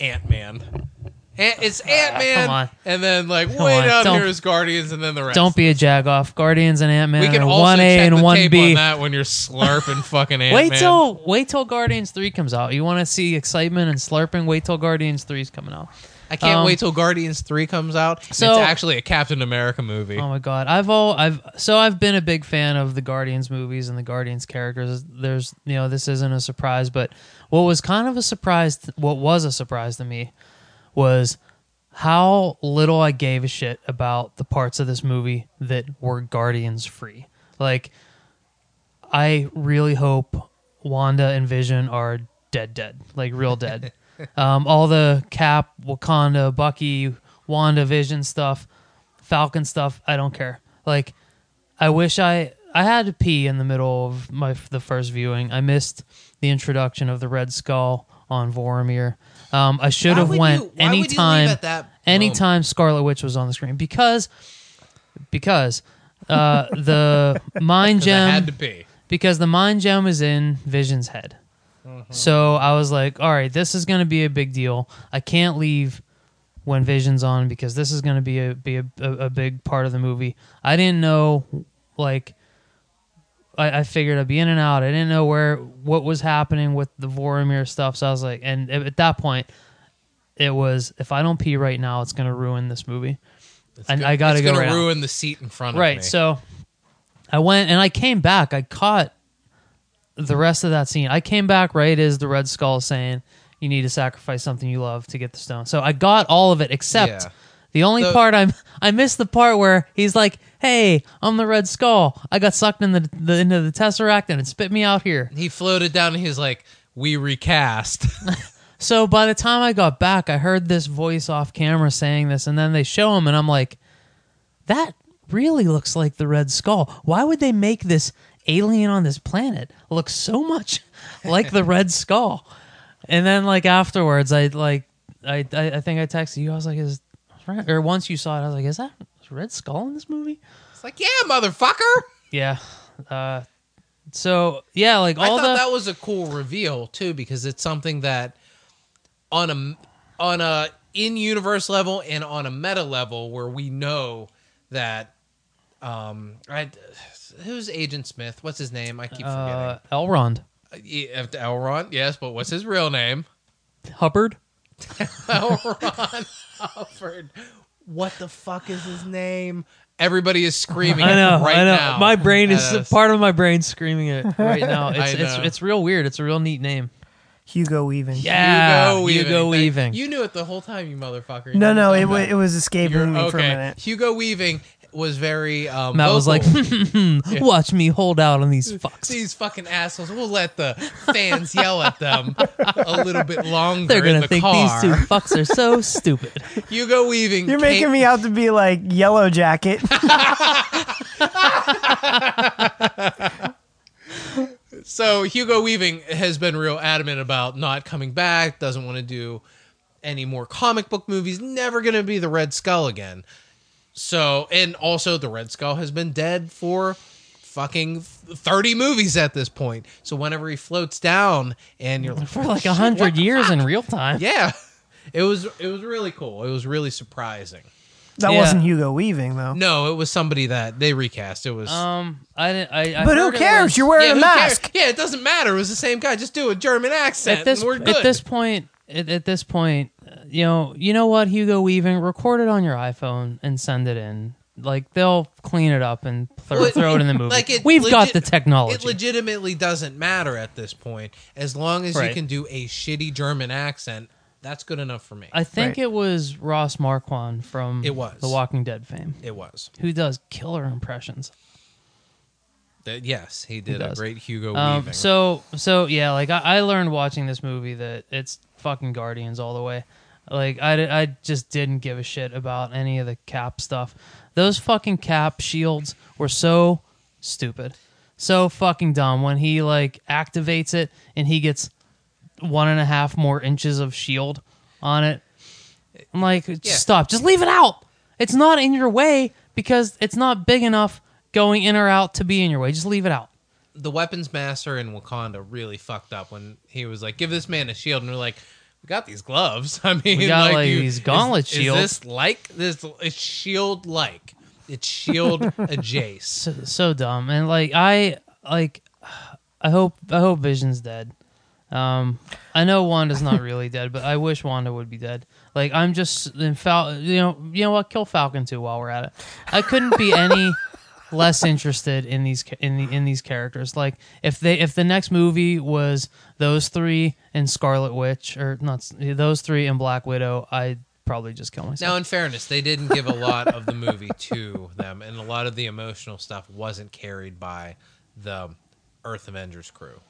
Ant Man. It's Ant Man, Ah, come on. and then like Come way on, down don't- here is Guardians, and then the rest. Don't be a jagoff. Guardians and Ant Man. We can also one A and one tape B. on that when you're slurping [laughs] fucking Ant Man. Wait till wait till Guardians three comes out. You want to see excitement and slurping? Wait till Guardians three is coming out. I can't um, wait till Guardians three comes out. so- it's actually a Captain America movie. Oh my god, I've all I've so I've been a big fan of the Guardians movies and the Guardians characters. There's you know this isn't a surprise, but what was kind of a surprise, what was a surprise to me, was how little I gave a shit about the parts of this movie that were Guardians free. Like, I really hope Wanda and Vision are dead, dead, like real dead. [laughs] um, all the Cap, Wakanda, Bucky, Wanda, Vision stuff, Falcon stuff, I don't care. Like, I wish I I had to pee in the middle of my the first viewing. I missed the introduction of the Red Skull on Vormir. Um, I should have went you- why would you anytime at that anytime Scarlet Witch was on the screen because because uh, the [laughs] mind gem had to be. because the mind gem is in Vision's head. Mm-hmm. So I was like, all right, this is going to be a big deal. I can't leave when Vision's on because this is going to be a be a, a, a big part of the movie. I didn't know like I, I figured I'd be in and out. I didn't know where what was happening with the Vormir stuff. So I was like, and at that point, it was if I don't pee right now, it's going to ruin this movie. and Go- I got to it's go gonna ruin the seat in front of me. Right. So I went and I came back. I caught the rest of that scene. I came back right as the Red Skull saying, "You need to sacrifice something you love to get the stone." So I got all of it except Yeah. the only part I'm I missed the part where he's like, "Hey, I'm the Red Skull. I got sucked in the, the into the Tesseract and it spit me out here." he floated down and he's like, "We recast." [laughs] So by the time I got back, I heard this voice off camera saying this, and then they show him, and I'm like, that really looks like the Red Skull. Why would they make this alien on this planet looks so much [laughs] like the Red Skull? And then like afterwards, I like I I, I think I texted you. I was like, is or once you saw it, I was like, is that Red Skull in this movie? it's like, "Yeah, motherfucker." Yeah. Uh, so yeah, like I all thought the that was a cool reveal too because it's something that on a on a in universe level and on a meta level where we know that um I who's Agent Smith? What's his name? I keep uh, forgetting. Elrond Uh, yeah, Elrond, yes, but what's his real name? Hubbard. [laughs] Elrond Hubbard. What the fuck is his name? Everybody is screaming [laughs] I know, right I know. now. My brain is at us. part of my brain screaming it right now. [laughs] It's it's know. it's real weird. It's a real neat name. Hugo Weaving. Yeah, Hugo Weaving. Hugo Thank- Weaving. You knew it the whole time, you motherfucker. You No, no, it, talking wa- it was escaping You're- me for a okay. minute. Hugo Weaving was very um, Matt was like, vocal. [laughs] "Watch me hold out on these [laughs] fucks. These fucking assholes. We'll let the fans yell at them a little bit longer. They're gonna the think car. these two fucks are so [laughs] stupid." Hugo Weaving. You're came- making me out to be like Yellow Jacket. So Hugo Weaving has been real adamant about not coming back. Doesn't want to do any more comic book movies. Never gonna be the Red Skull again. So and also the Red Skull has been dead for fucking 30 movies at this point. So whenever he floats down and you're like [laughs] For like a hundred years in real time. Yeah. [laughs] It was it was really cool. It was really surprising. That Yeah. wasn't Hugo Weaving though. No, it was somebody that they recast. It was Um, I didn't. I, I but who cares? was- You're wearing yeah, a mask. cares? Yeah, it doesn't matter. It was the same guy. Just do a German accent at this and we're good. at this point. At, at this point, you know, you know what, Hugo Weaving, record it on your iPhone and send it in. Like they'll clean it up and throw, Well, throw it in the [laughs] movie. like, it We've got the technology. It legitimately doesn't matter at this point. As long as you can do a shitty German accent, that's good enough for me. I think Right. it was Ross Marquand from It was. The Walking Dead fame, it was. who does killer impressions. That- yes, he did a does. great Hugo Um, Weaving. so so yeah, like I, I learned watching this movie that it's fucking Guardians all the way. Like I, I just didn't give a shit about any of the cap stuff. Those fucking cap shields were so stupid, so fucking dumb. When he like activates it and he gets one and a half more inches of shield on it, I'm like, Yeah. stop, just leave it out. It's not in your way because it's not big enough going in or out to be in your way. Just leave it out. the weapons master in Wakanda really fucked up when he was like, "Give this man a shield," and we're like, "We got these gloves. [laughs] I mean, We got, like, you- these gauntlet is, shields." Is this like this? It's shield like. It's shield adjace. [laughs] so, so dumb and like i like i hope i hope vision's dead um i know wanda's not [laughs] really dead but i wish wanda would be dead like i'm just in Fal- you know you know what kill falcon too while we're at it i couldn't be any less interested in these in the in these characters like if they if the next movie was those three and scarlet witch or not those three and black widow i'd probably just kill myself Now, in fairness, they didn't give a lot of the movie [laughs] to them, and a lot of the emotional stuff wasn't carried by the Earth Avengers crew.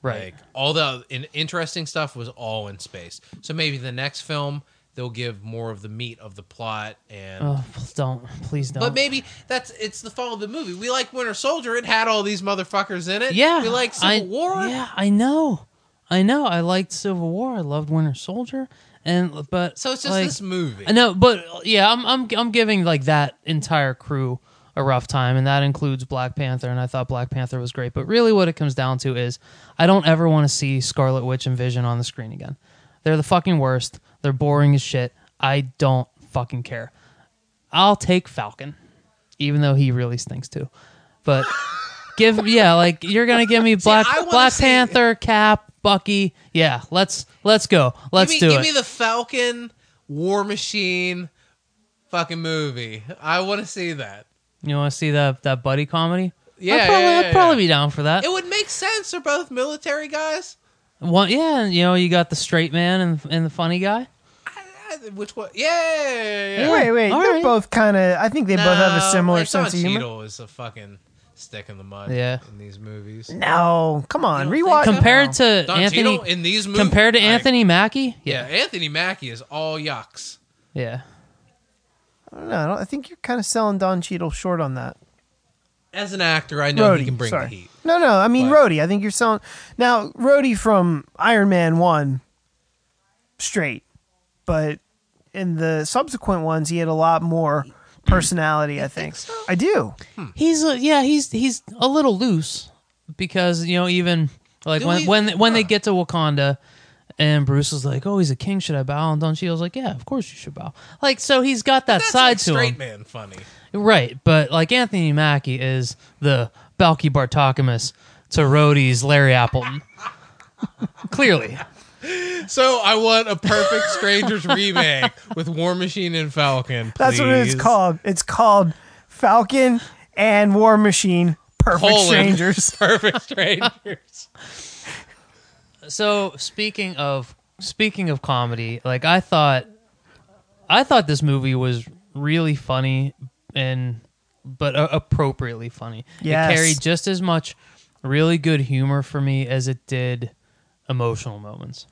right Like all the in, interesting stuff was all in space. So maybe the next film they'll give more of the meat of the plot and. oh don't please don't But maybe that's it's the fall of the movie. We like Winter Soldier; it had all these motherfuckers in it. Yeah, we like Civil I, War. Yeah, I know, I know I liked Civil War. I loved Winter Soldier, and but So it's just like, this movie. I know, but yeah, I'm I'm I'm giving like that entire crew a rough time, and that includes Black Panther. And I thought Black Panther was great, but really, what it comes down to is I don't ever want to see Scarlet Witch and Vision on the screen again. They're the fucking worst. They're boring as shit. I don't fucking care. I'll take Falcon, even though he really stinks too. But [laughs] give yeah, like you're gonna give me Black I wanna Black see- Panther, Cap, Bucky. Yeah, let's let's go. Let's give me, do give it. me the Falcon War Machine fucking movie. I want to see that. You want to see that that buddy comedy? Yeah, I'd probably, yeah, I'd yeah, probably be down for that. It would make sense. They're both military guys. One, yeah, and, you know, you got the straight man and and the funny guy. I- I- Which one? Yeah, yeah, yeah, yeah. Wait, wait. All they're right. both kind of. I think they both have a similar like, sense of humor. Cheadle is a fucking stick in the mud. Yeah. in these movies. No, come on, You rewatch. Compared to Don Anthony, Cheadle in these movies compared to like, Anthony Mackie, Yeah, Anthony Mackie is all yucks. yeah. I don't know. I, don't, I think you're kind of selling Don Cheadle short on that. As an actor, I know Rhodey, he can bring sorry. the heat. No, no. I mean, But- Rhodey. I think you're selling now. Rhodey from Iron Man one, straight, but in the subsequent ones, he had a lot more personality. I think. I do. Hmm. He's a, yeah, he's he's a little loose because you know even like Do when we- when when they get to Wakanda. And Bruce is like, "Oh, he's a king. Should I bow?" And Don Cheadle's like, "Yeah, of course you should bow." Like, so he's got that That's side like to straight him. man funny. Right, but like Anthony Mackie is the Balki Bartokomous to Rhodey's Larry Appleton. [laughs] Clearly. So I want a perfect strangers remake with War Machine and Falcon. That's what it's please. called. It's called Falcon and War Machine. Perfect Colon. strangers. [laughs] Perfect strangers. So speaking of speaking of comedy, like I thought I thought this movie was really funny and but uh, appropriately funny. Yes. It carried just as much really good humor for me as it did emotional moments.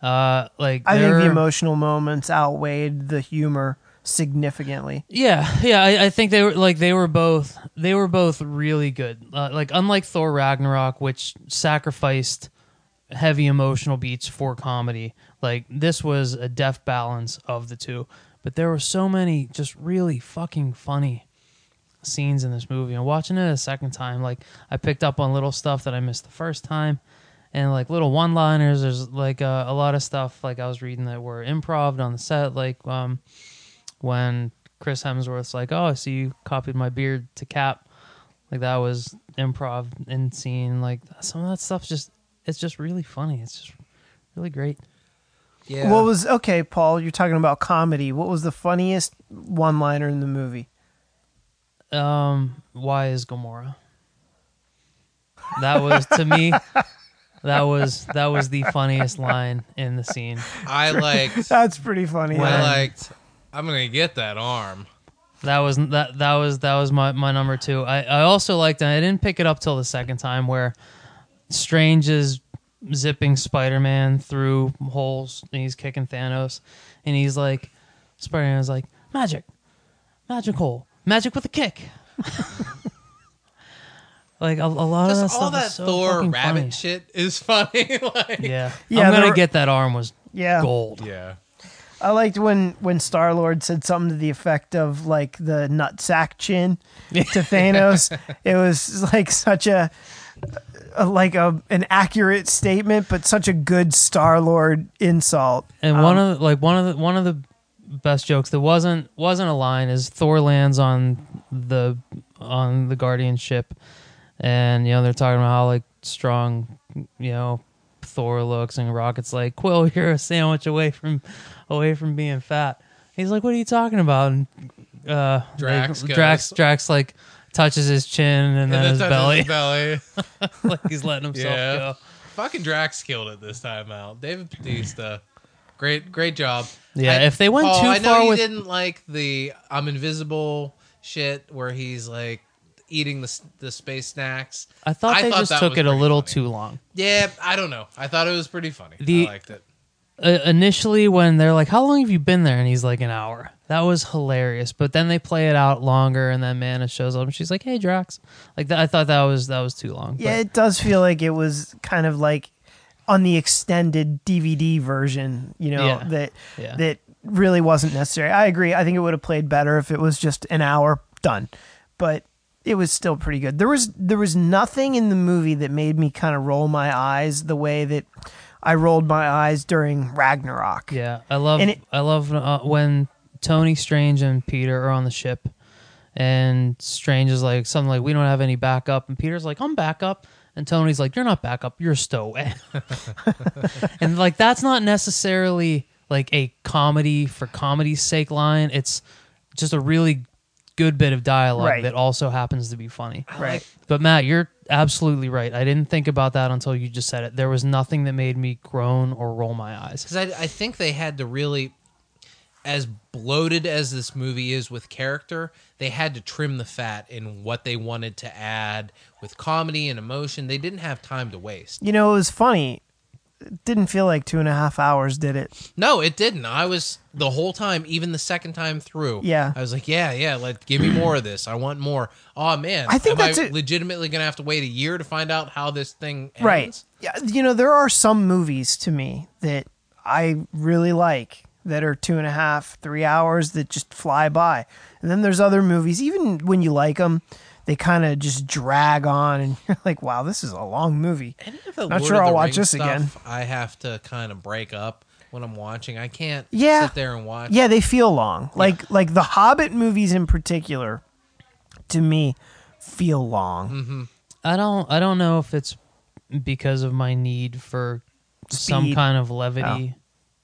Uh like I think the emotional moments outweighed the humor significantly. Yeah, yeah, I, I think they were like they were both they were both really good. Uh, like unlike Thor Ragnarok, which sacrificed heavy emotional beats for comedy, like this was a deft balance of the two. But there were so many just really fucking funny scenes in this movie. And watching it a second time, like I picked up on little stuff that I missed the first time, and like little one-liners. There's like uh, a lot of stuff like I was reading that were improv on the set, like um when Chris Hemsworth's like, "Oh, I see you copied my beard to Cap," like that was improv in scene. Like some of that stuff's just it's just really funny. It's just really great. Yeah. What was okay, Paul? You're talking about comedy. What was the funniest one-liner in the movie? Um, why is Gamora? That was to me. That was that was the funniest line in the scene. I [laughs] liked. That's pretty funny. I yeah. liked. I'm gonna get that arm. That was that that was that was my, my number two. I, I also liked and I didn't pick it up till the second time where Strange is zipping Spider Man through holes and he's kicking Thanos and he's like Spider Man is like magic, magic hole, magic with a kick. [laughs] like a, a lot of that all stuff that is so Thor fucking rabbit funny. shit is [laughs] funny. like, Yeah, Yeah, I'm gonna there- get that arm was yeah. gold. yeah. I liked when when Star Lord said something to the effect of like the nutsack chin [laughs] to Thanos. it was like such a, a like a an accurate statement, but such a good Star Lord insult. And one of the, like one of the one of the best jokes that wasn't wasn't a line is Thor lands on the on the Guardian ship, and you know they're talking about how like strong you know Thor looks, and Rocket's like Quill, [laughs] you're a sandwich away from away from being fat. He's like, what are you talking about? And uh, Drax like, Drax Drax like touches his chin and, then his belly, his belly. [laughs] like he's letting [laughs] himself Yeah. go. Fucking Drax killed it this time out. David Batista, great, great job. Yeah, I- if they went Paul, too I know far you with didn't like the I'm invisible shit where he's like eating the the space snacks. I thought I they thought just took it a little funny. too long. Yeah, I don't know. I thought it was pretty funny. The- I liked it. Uh, initially when they're like, "How long have you been there?" and he's like, "An hour." That was hilarious. But then they play it out longer, and then Mana shows up, and she's like, "Hey, Drax." Like that, I thought that was that was too long. Yeah, But it does feel like it was kind of like on the extended DVD version, you know, Yeah. that Yeah. that really wasn't necessary. I agree. I think it would have played better if it was just an hour done. But it was still pretty good. There was there was nothing in the movie that made me kind of roll my eyes the way that I rolled my eyes during Ragnarok. Yeah, I love it- I love uh, when Tony Strange and Peter are on the ship, and Strange is like something like, "We don't have any backup," and Peter's like, "I'm backup," and Tony's like, "You're not backup, you're a stowaway," [laughs] and like that's not necessarily like a comedy for comedy's sake line. It's just a really good bit of dialogue Right. that also happens to be funny. Right. But Matt, you're absolutely right. I didn't think about that until you just said it. There was nothing that made me groan or roll my eyes. because I, I think they had to really as bloated as this movie is with character they had to trim the fat in what they wanted to add with comedy and emotion they didn't have time to waste You know, it was funny. It didn't feel like two and a half hours, did it? no it didn't i was the whole time even the second time through Yeah. i was like yeah yeah like give me more of this i want more oh man I think am that's i it. legitimately gonna have to wait a year to find out how this thing ends? Right. Yeah, you know, there are some movies to me that I really like that are two and a half, three hours that just fly by. And then there's other movies, even when you like them, they kind of just drag on and [laughs] you're like, wow, this is a long movie. Any of the Not Lord sure of I'll the watch Rings this again. stuff, I have to kind of break up when I'm watching. I can't Yeah. sit there and watch. Yeah, they feel long. Like like the Hobbit movies in particular, to me, feel long. Mm-hmm. I don't I don't know if it's because of my need for some Speed. kind of levity.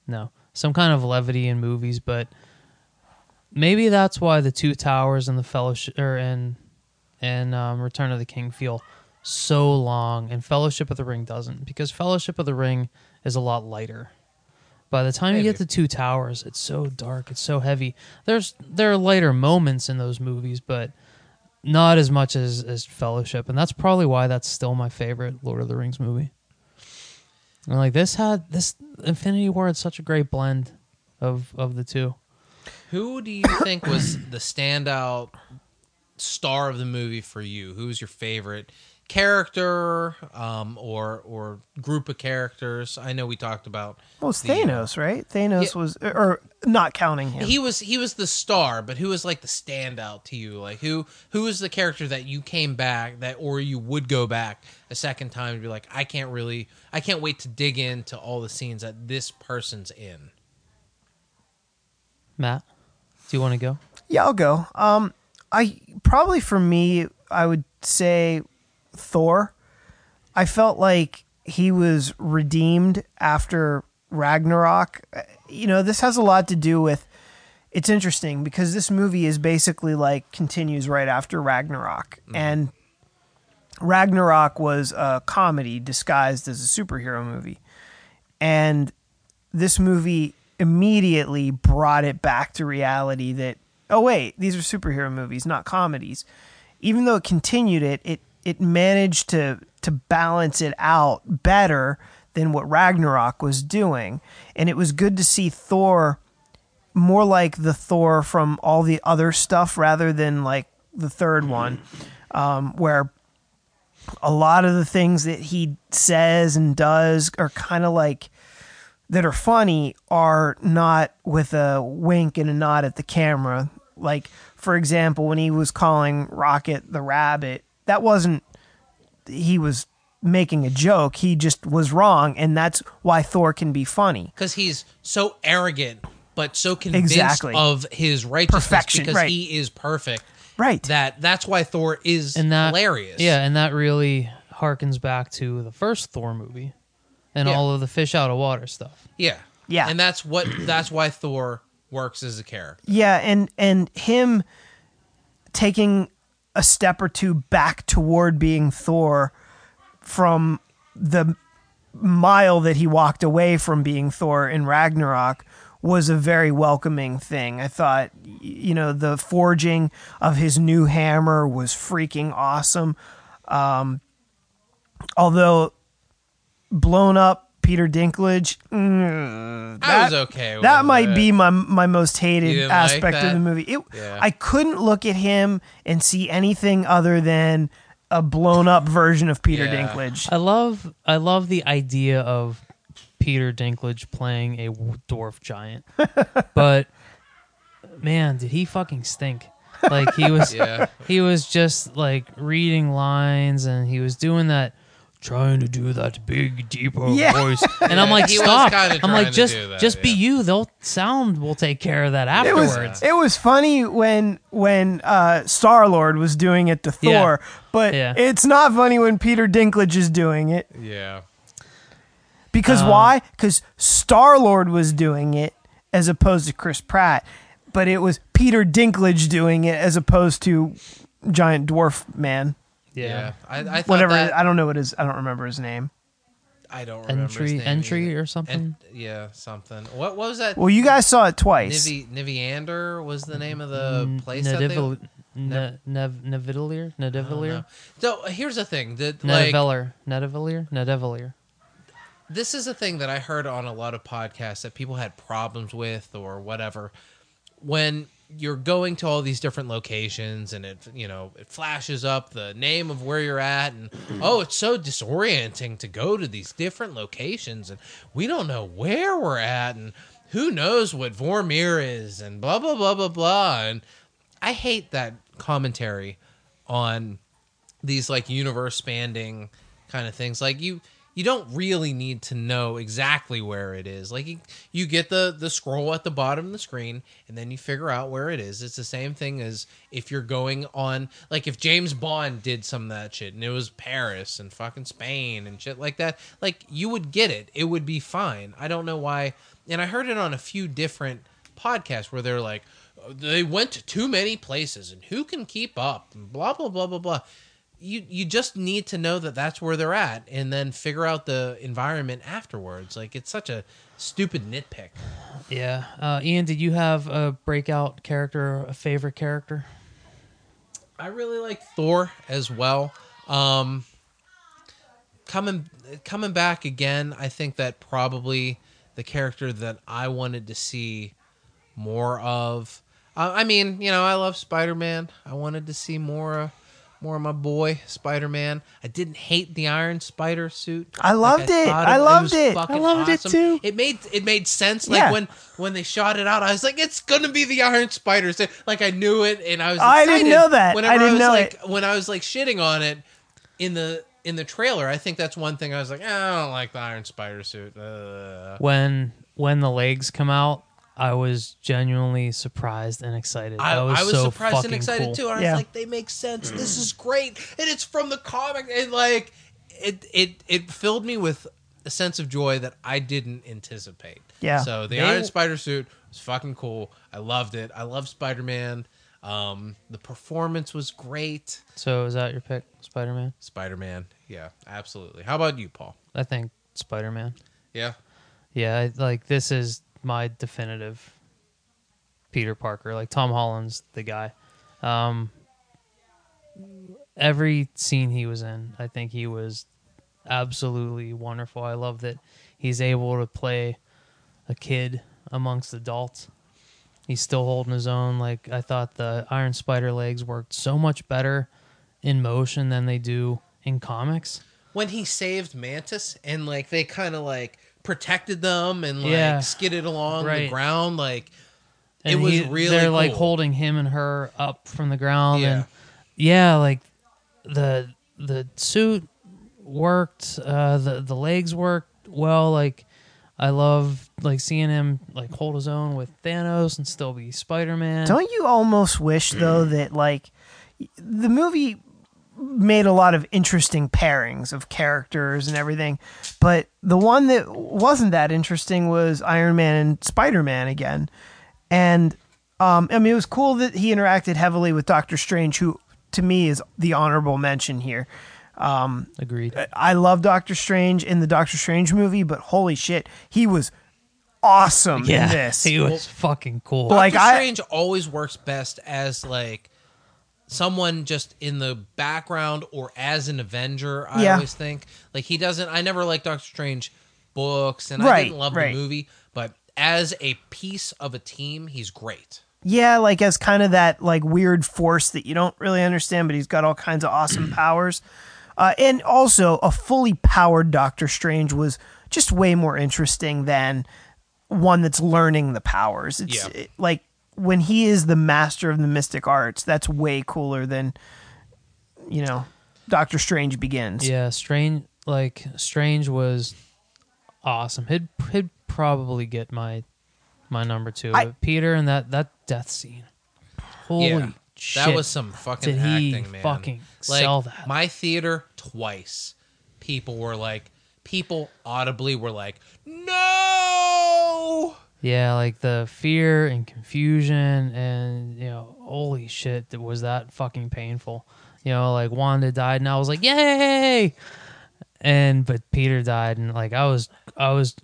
No. Some kind of levity in movies, but maybe that's why the Two Towers and the Fellowship or and and um, Return of the King feel so long and Fellowship of the Ring doesn't because Fellowship of the Ring is a lot lighter. By the time you get to Two Towers, it's so dark, it's so heavy. There's there are lighter moments in those movies, but not as much as as Fellowship, and that's probably why that's still my favorite Lord of the Rings movie. And like this had this Infinity War had such a great blend of of the two. Who do you think was the standout star of the movie for you? Who's your favorite character, um, or or group of characters? I know we talked about. Well, it's the, uh, Thanos, right? Thanos Yeah. was, or not counting him. He was he was the star, but who was like the standout to you? Like who who was the character that you came back that or you would go back a second time and be like, I can't really I can't wait to dig into all the scenes that this person's in. Matt, do you want to go? Yeah, I'll go. Um, I probably for me, I would say Thor. I felt like he was redeemed after Ragnarok. You know, this has a lot to do with. It's interesting because this movie is basically like continues right after Ragnarok, mm-hmm. and Ragnarok was a comedy disguised as a superhero movie, and this movie immediately brought it back to reality that oh wait these are superhero movies not comedies. Even though it continued it it it managed to to balance it out better than what Ragnarok was doing. And it was good to see Thor more like the Thor from all the other stuff rather than like the third one um, where a lot of the things that he says and does are kind of like that are funny are not with a wink and a nod at the camera. Like, for example, when he was calling Rocket the rabbit, that wasn't, he was making a joke. He just was wrong. And that's why Thor can be funny. because he's so arrogant but so convinced Exactly. of his righteousness Perfection, because right. he is perfect Right. that that's why Thor is And that hilarious. Yeah, and that really harkens back to the first Thor movie and Yeah. all of the fish out of water stuff. yeah, Yeah. and that's what that's why Thor works as a character. Yeah, and and him taking a step or two back toward being Thor from the mile that he walked away from being Thor in Ragnarok was a very welcoming thing. I thought you know the forging of his new hammer was freaking awesome. Um although blown up Peter Dinklage mm, I was that- okay. With that might it. be my my most hated didn't like aspect of the movie. It, Yeah. I couldn't look at him and see anything other than a blown up version of Peter Yeah. Dinklage. I love I love the idea of Peter Dinklage playing a dwarf giant, [laughs] but man, did he fucking stink! Like he was [laughs] Yeah. he was just like reading lines and he was doing that trying to do that big deeper Yeah. voice [laughs] and i'm like he was stop kinda i'm trying like to just do that, just be yeah. you they'll sound will take care of that It was afterwards it was funny when when uh, Star Lord was doing it to Yeah. Thor, but Yeah. it's not funny when Peter Dinklage is doing it Yeah. because Uh. why? Because Star Lord was doing it as opposed to Chris Pratt, but it was Peter Dinklage doing it as opposed to Giant Dwarf Man. Yeah. yeah, I, I thought Whatever that- I don't know what his I don't remember his name. I don't remember his entry name entry either. or something En- yeah, something. What, what was that? Well, you guys saw it twice. Nivi Niviander was the name of the N- place that they. Nadival- Ne- Nev- Nevidalier? I don't Nedivalier? So here's the thing. That like Nedivalier? Nedivalier? Nedivalier. this is a thing that I heard on a lot of podcasts that people had problems with or whatever. When you're going to all these different locations and it you know it flashes up the name of where you're at and [clears throat] oh it's so disorienting to go to these different locations and we don't know where we're at and who knows what Vormir is and blah blah blah blah blah. And I hate that commentary on these like universe spanning kind of things. Like you you don't really need to know exactly where it is. Like you, you get the the scroll at the bottom of the screen and then you figure out where it is. It's the same thing as if you're going on like if james bond did some of that shit and it was paris and fucking spain and shit like that like you would get it. It would be fine. I don't know why. And i heard it on a few different podcasts where they're like oh, they went to too many places and who can keep up? And blah blah blah blah blah you you just need to know that that's where they're at and then figure out the environment afterwards like it's such a stupid nitpick Yeah. Uh, Ian, did you have a breakout character, a favorite character? i really like thor as well um coming coming back again i think that probably the character that i wanted to see more of uh, i mean you know i love spider-man i wanted to see more uh, more of my boy Spider-Man. I didn't hate the Iron Spider suit. I loved it. thought I loved it. fucking I loved it too. It made it made sense. Like Yeah. when when they shot it out, I was like, it's gonna be the Iron Spider suit. Like I knew it, and I was. I didn't know that. I didn't was know like, it. When I was like shitting on it in the in the trailer, I think that's one thing I was like, eh, I don't like the Iron Spider suit. Uh. When when the legs come out, I was genuinely surprised and excited. I, That was, I was so surprised and excited cool. too. And I Yeah. was like, they make sense. This is great, and it's from the comic. And like, it it it filled me with a sense of joy that I didn't anticipate. Yeah. So the They- Iron Spider suit was fucking cool. I loved it. I love Spider Man. Um, the performance was great. So is that your pick, Spider Man? Spider Man. Yeah, absolutely. How about you, Paul? I think Spider Man. Yeah. Yeah, like this is my definitive Peter Parker. Like Tom Holland's the guy. Um, every scene he was in, I think he was absolutely wonderful. I love that he's able to play a kid amongst adults. He's still holding his own. Like I thought the Iron Spider legs worked so much better in motion than they do in comics. when he saved Mantis and like they kind of like protected them and like Yeah. skidded along the ground like it was he- really they're like holding him and her up from the ground Yeah. and yeah like the the suit worked uh the the legs worked well like i love like seeing him like hold his own with thanos and still be spider-man Don't you almost wish though that like the movie made a lot of interesting pairings of characters and everything, but the one that wasn't that interesting was Iron Man and Spider Man again, and um, I mean it was cool that he interacted heavily with Doctor Strange, who to me is the honorable mention here. agreed I love Doctor Strange in the Doctor Strange movie, but holy shit, he was awesome yeah in this. he was fucking cool Like, Doctor I- Strange always works best as like someone just in the background or as an Avenger. I Yeah. always think like he doesn't. I never liked Doctor Strange books, and I didn't love right. the movie, but as a piece of a team, he's great. Yeah, like as kind of that like weird force that you don't really understand, but he's got all kinds of awesome [clears throat] powers. Uh, and also, a fully powered Doctor Strange was just way more interesting than one that's learning the powers. It's Yeah. it- like when he is the master of the mystic arts, that's way cooler than you know Doctor Strange begins. Yeah, Strange like Strange was awesome. He'd he'd probably get my my number two. I- Peter and that that death scene. Holy yeah, shit! that was some fucking Did he acting, man. fucking like, sell that? My theater twice, people were like, people audibly were like, no. Yeah, like the fear and confusion and you know, holy shit, that was that fucking painful. You know, like Wanda died and I was like, Yay And but Peter died and like I was I was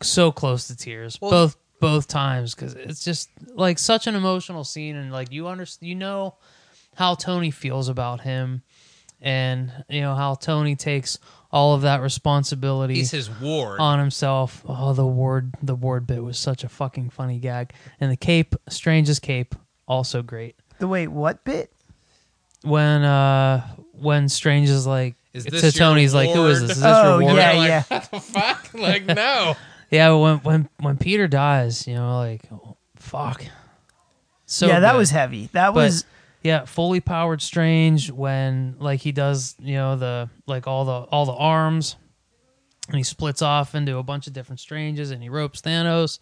so close to tears. Well- both both times cuz it's just like such an emotional scene and like you understand you know how Tony feels about him and you know how Tony takes all of that responsibility He's his ward. on himself. Oh, the ward, the ward bit was such a fucking funny gag, and the cape, Strange's cape, also great. The wait, what bit? When uh, when Strange is like Is to this your Tony's like, who is this? Is this Oh, your ward? yeah, like, yeah. What the fuck? [laughs] Like, [laughs] no. yeah. When when when Peter dies, you know, like, oh, fuck. So yeah, that was heavy. That But was yeah, fully powered Strange when like he does, you know, the like all the all the arms, and he splits off into a bunch of different Stranges, and he ropes Thanos,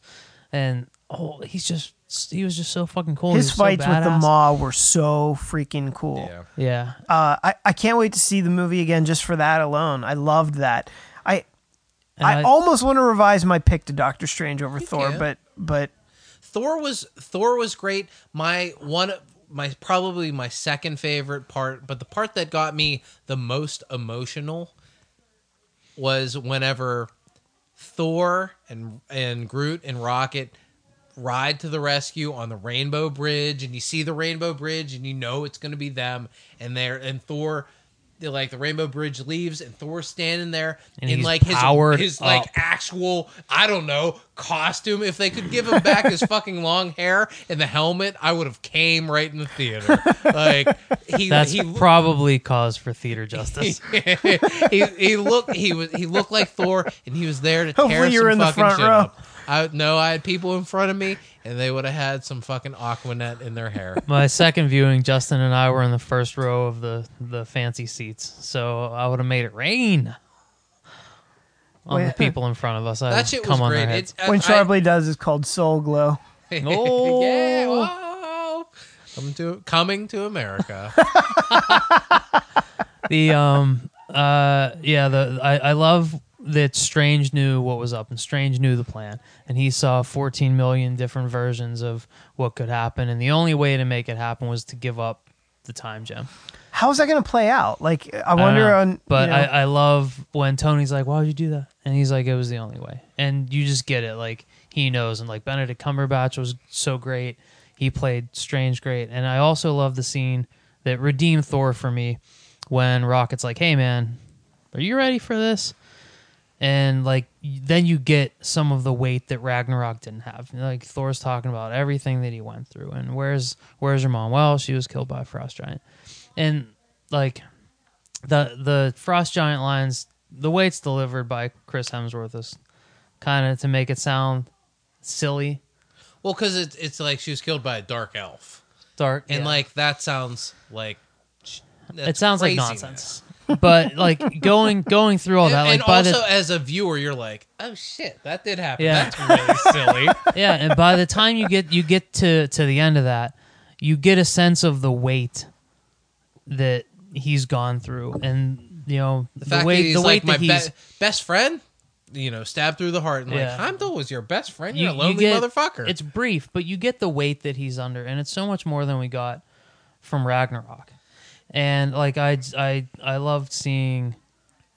and oh, he's just he was just so fucking cool. His was so fights with the badass. Maw were so freaking cool. Yeah. Yeah, Uh, I I can't wait to see the movie again just for that alone. I loved that. I And I, almost want to revise my pick to Doctor Strange over Thor, can. but but Thor was Thor was great. My one my probably my second favorite part, but the part that got me the most emotional was whenever Thor and and Groot and Rocket ride to the rescue on the Rainbow Bridge and you see the Rainbow Bridge and you know it's going to be them and they're and Thor they're like the Rainbow Bridge leaves and Thor's standing there And in he's like his powered his like up. actual I don't know costume. If they could give him back his fucking long hair and the helmet, I would have came right in the theater. Like he that's he probably cause for theater justice. [laughs] he he looked he was he looked like Thor and he was there to Hopefully tear you some were in the fucking front shit row. up. I no, I had people in front of me and they would have had some fucking Aquanet in their hair. [laughs] My second viewing, Justin and I were in the first row of the the fancy seats, so I would have made it rain on the people in front of us. I That shit was on great. their heads. It, when I- Charbly does is called Soul Glow. [laughs] Oh. yeah, whoa. Coming to coming to America. [laughs] the um uh yeah the I, I love that strange knew what was up and strange knew the plan. And he saw 14 million different versions of what could happen. And the only way to make it happen was to give up the time gem. How's that going to play out? Like I I wonder know. on but you know, I, I love when tony's like why would you do that? And he's like it was the only way. And you just get it. Like he knows. And like benedict cumberbatch was so great. He played strange great. And i also love the scene that redeemed thor for me when rocket's like hey man are you ready for this and like then you get some of the weight that Ragnarok didn't have. Like Thor's talking about everything that he went through, and where's where's your mom? Well, she was killed by a frost giant, and like the the frost giant lines, the way it's delivered by Chris Hemsworth is kind of to make it sound silly, well, because it's it's like she was killed by a dark elf, dark, and yeah. like that sounds like it sounds like nonsense. But like going going through all that, and, like and by also the as a viewer, you're like, oh shit, that did happen. Yeah. That's really silly. [laughs] yeah, and by the time you get you get to to the end of that, you get a sense of the weight that he's gone through, and you know The the, fact weight that he's the weight like my that he's. be- best friend, you know, stabbed through the heart, and like Yeah. Heimdall was your best friend. you, You're a you lonely get- motherfucker. It's brief, but you get the weight that he's under, and it's so much more than we got from Ragnarok. And like I I I loved seeing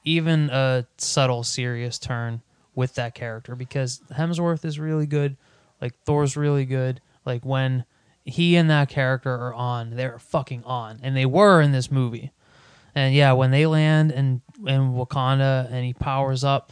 even a subtle serious turn with that character because Hemsworth is really good, like Thor's really good. Like when he and that character are on, they're fucking on, and they were in this movie. And yeah, when they land in in Wakanda and he powers up,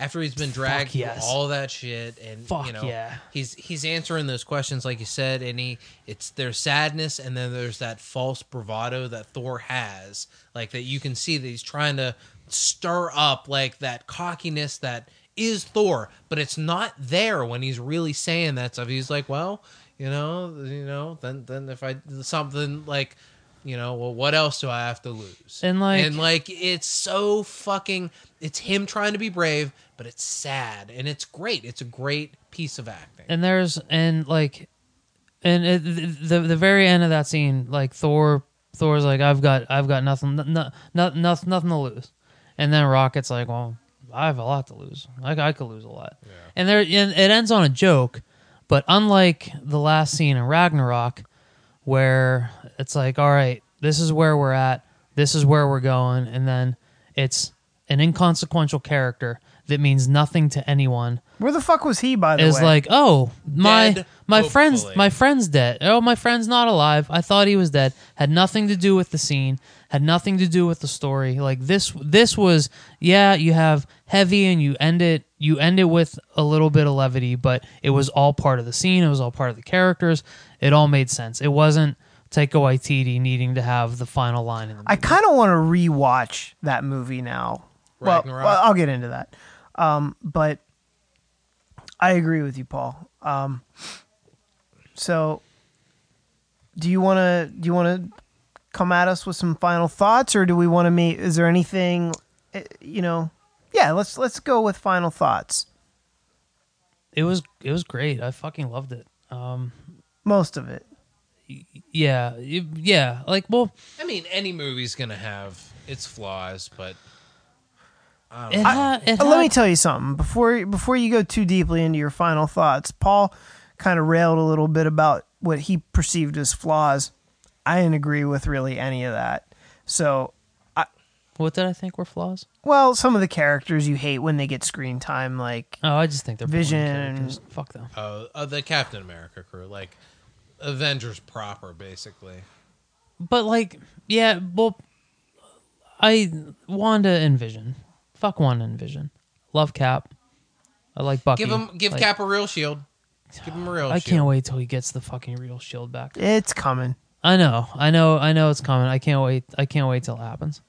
after he's been dragged yes. through all that shit and Fuck you know yeah. he's he's answering those questions like you said and he it's there's sadness and then there's that false bravado that Thor has like that you can see that he's trying to stir up like that cockiness that is Thor but it's not there when he's really saying that stuff he's like well you know you know then then if I something like you know well what else do I have to lose And, like- and like it's so fucking it's him trying to be brave but it's sad and it's great. It's a great piece of acting. And there's and like and it, the the very end of that scene like thor thor's like i've got i've got nothing no, no, nothing nothing to lose. And then rocket's like well i have a lot to lose. I, I could lose a lot. Yeah. and there and it ends on a joke but unlike the last scene in ragnarok where it's like all right this is where we're at this is where we're going and then it's an inconsequential character that means nothing to anyone Where the fuck was he, by the way? is way? like, oh, my Dead, my friend's my friend's dead. Oh, my friend's not alive. I thought he was dead. Had nothing to do with the scene. Had nothing to do with the story. Like this this was yeah, you have heavy and you end it you end it with a little bit of levity, but it was all part of the scene. It was all part of the characters. It all made sense. It wasn't Taika Waititi needing to have the final line in the movie. I kind of want to rewatch that movie now. Well, Ragnarok? well, I'll get into that. Um, but I agree with you, Paul. Um, so, do you want to do you want to come at us with some final thoughts, or do we want to meet? Is there anything, eh, you know? Yeah, let's let's go with final thoughts. it was it was great. I fucking loved it. Um Most of it. yeah, yeah, like well, i mean any movie's gonna have its flaws but it had, it Uh, let me tell you something before before you go too deeply into your final thoughts. Paul kind of railed a little bit about what he perceived as flaws. I didn't agree with really any of that. So, What did I think were flaws? well, some of the characters you hate when they get screen time, like Oh, I just think they're Vision. Fuck them. Oh, uh, the captain america crew like avengers proper basically But like, yeah, well, I Wanda and Vision. Fuck Wanda and Vision. Love Cap. I like Bucky. give him give Like, cap a real shield give him a real shield. I shield can't wait till he gets the fucking real shield back. it's coming. I know, I know, I know it's coming. I can't wait. I can't wait till it happens.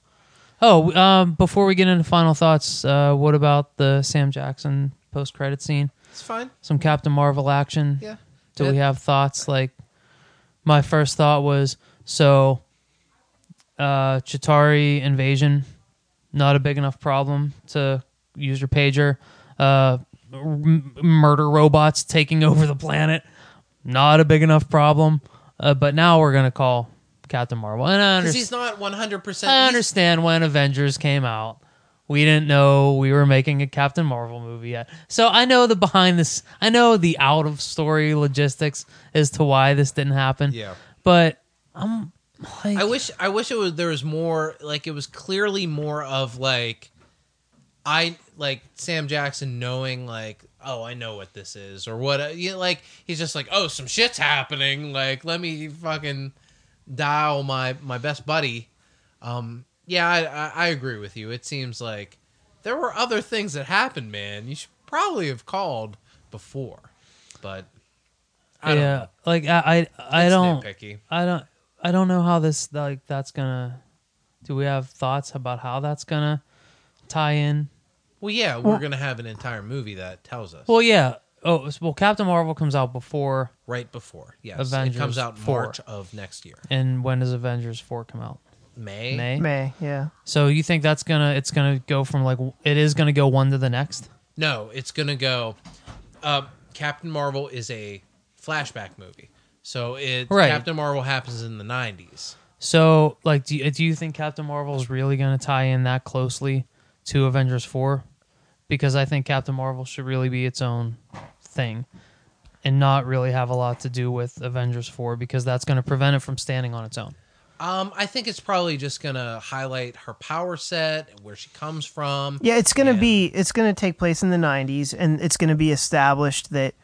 Oh, um, before we get into final thoughts, uh, what about the Sam Jackson post credit scene? it's fine Some Captain Marvel action. yeah Do we have thoughts? Like, my first thought was so, uh, Chitauri invasion, not a big enough problem to use your pager. Uh, m- murder robots taking [laughs] over the planet, not a big enough problem. Uh, but now we're gonna call Captain Marvel, and I, because under- he's not 100% I understand when Avengers came out. We didn't know we were making a Captain Marvel movie yet. So I know the behind this I know the out of story logistics as to why this didn't happen. yeah But I'm like I wish I wish it was there was more like it was clearly more of like I like Sam Jackson knowing like oh I know what this is or what you know, like he's just like oh some shit's happening. Like let me fucking dial my my best buddy. Um yeah I, I I agree with you. It seems like there were other things that happened man. You should probably have called before but I don't yeah, like I I, I don't nitpicky. I don't I don't know how this like that's gonna do we have thoughts about how that's gonna tie in? well yeah we're gonna have an entire movie that tells us Well yeah. Oh well Captain Marvel comes out before right before. Yes, Avengers it comes out 4. March of next year. and when does Avengers four come out? May. May? May, yeah. So you think that's gonna it's gonna go from like it is gonna go one to the next? No, it's gonna go. Uh, Captain Marvel is a flashback movie, so it Right. Captain Marvel happens in the nineties. So like do you, do you think Captain Marvel is really gonna tie in that closely to Avengers four? Because I think Captain Marvel should really be its own thing and not really have a lot to do with Avengers four because that's gonna prevent it from standing on its own. Um, I think it's probably just gonna highlight her power set, and where she comes from. Yeah, it's gonna and- be it's gonna take place in the '90s, and it's gonna be established that y-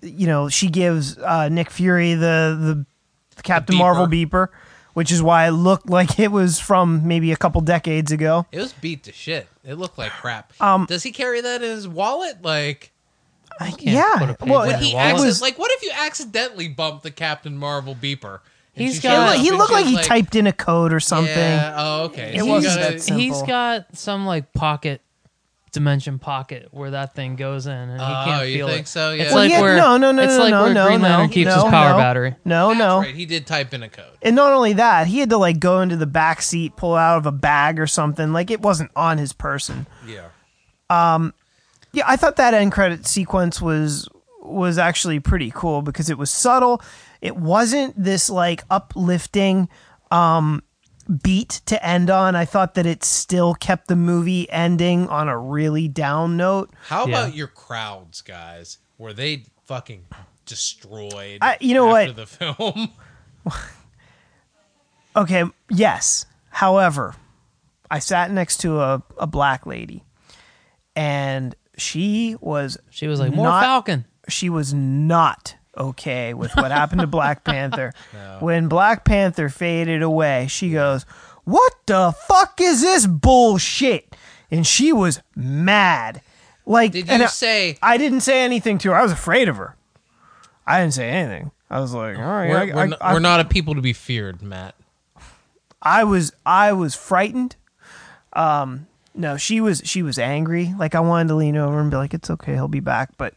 you know she gives uh, Nick Fury the the, the Captain beeper. Marvel beeper, which is why it looked like it was from maybe a couple decades ago. It was beat to shit. It looked like crap. Um, Does he carry that in his wallet? Like, I can't yeah, put a page well, in would a he wallet. accident- was- like, what if you accidentally bump the Captain Marvel beeper? and He's she got- shows he looked like she's he typed in a code or something. Yeah. Oh, okay. It So wasn't that simple. He's got some like pocket dimension pocket where that thing goes in and he Oh, can't you feel think it. so? Yeah. It's Well, like he had- where no, no, no, it's no, like no, where no, Green no, Lantern keeps no, his power no. battery. No, That's no. right. He did type in a code. And not only that, he had to like go into the back seat, pull out of a bag or something. Like it wasn't on his person. Yeah. Um yeah, I thought that end credit sequence was was actually pretty cool because it was subtle. It wasn't this like uplifting um beat to end on. I thought that it still kept the movie ending on a really down note. How Yeah. about your crowds, guys? Were they fucking destroyed? I- you know after what? The [laughs] film. [laughs] Okay, yes. However, I sat next to a, a black lady and she was She was like, more Not- Falcon. she was not okay with what happened to Black [laughs] Panther. When Black Panther faded away, she goes, What the fuck is this bullshit? And she was mad. Like, Did you I- say I didn't say anything to her. I was afraid of her. I didn't say anything. I was like, all right, we're, I, we're, I- not, we're not a people to be feared, Matt? I was I was frightened. Um, no, she was she was angry. Like I wanted to lean over and be like, "It's okay, he'll be back," but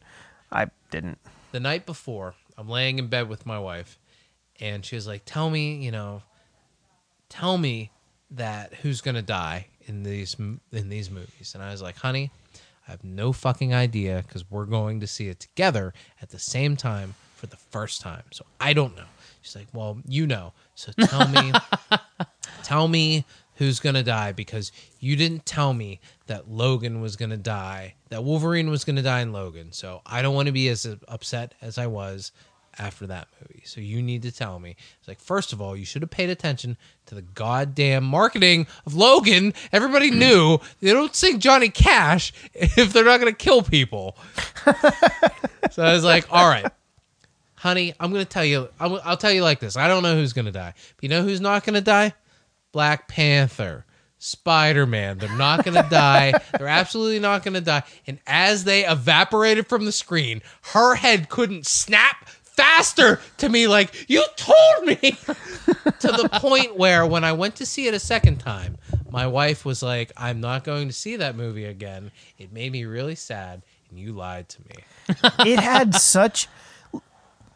I didn't. The night before, I'm laying in bed with my wife, and she was like, "Tell me, you know, tell me that who's gonna die in these in these movies." And I was like, "Honey, I have no fucking idea because we're going to see it together at the same time for the first time, so I don't know." She's like, "Well, you know, so tell me, [laughs] tell me." Who's gonna die? Because you didn't tell me that Logan was gonna die, that Wolverine was gonna die in Logan. So I don't want to be as upset as I was after that movie. So you need to tell me. It's like, first of all, you should have paid attention to the goddamn marketing of Logan. Everybody [clears throat] knew they don't sing Johnny Cash if they're not gonna kill people. [laughs] so I was like, all right. Honey, I'm gonna tell you. I'll, I'll tell you like this. I don't know who's gonna die. But you know who's not gonna die? Black Panther, Spider Man. They're not going to die. They're absolutely not going to die. And as they evaporated from the screen, her head couldn't snap faster to me, like, you told me. to the point where when I went to see it a second time, my wife was like, I'm not going to see that movie again. It made me really sad, and you lied to me. It had such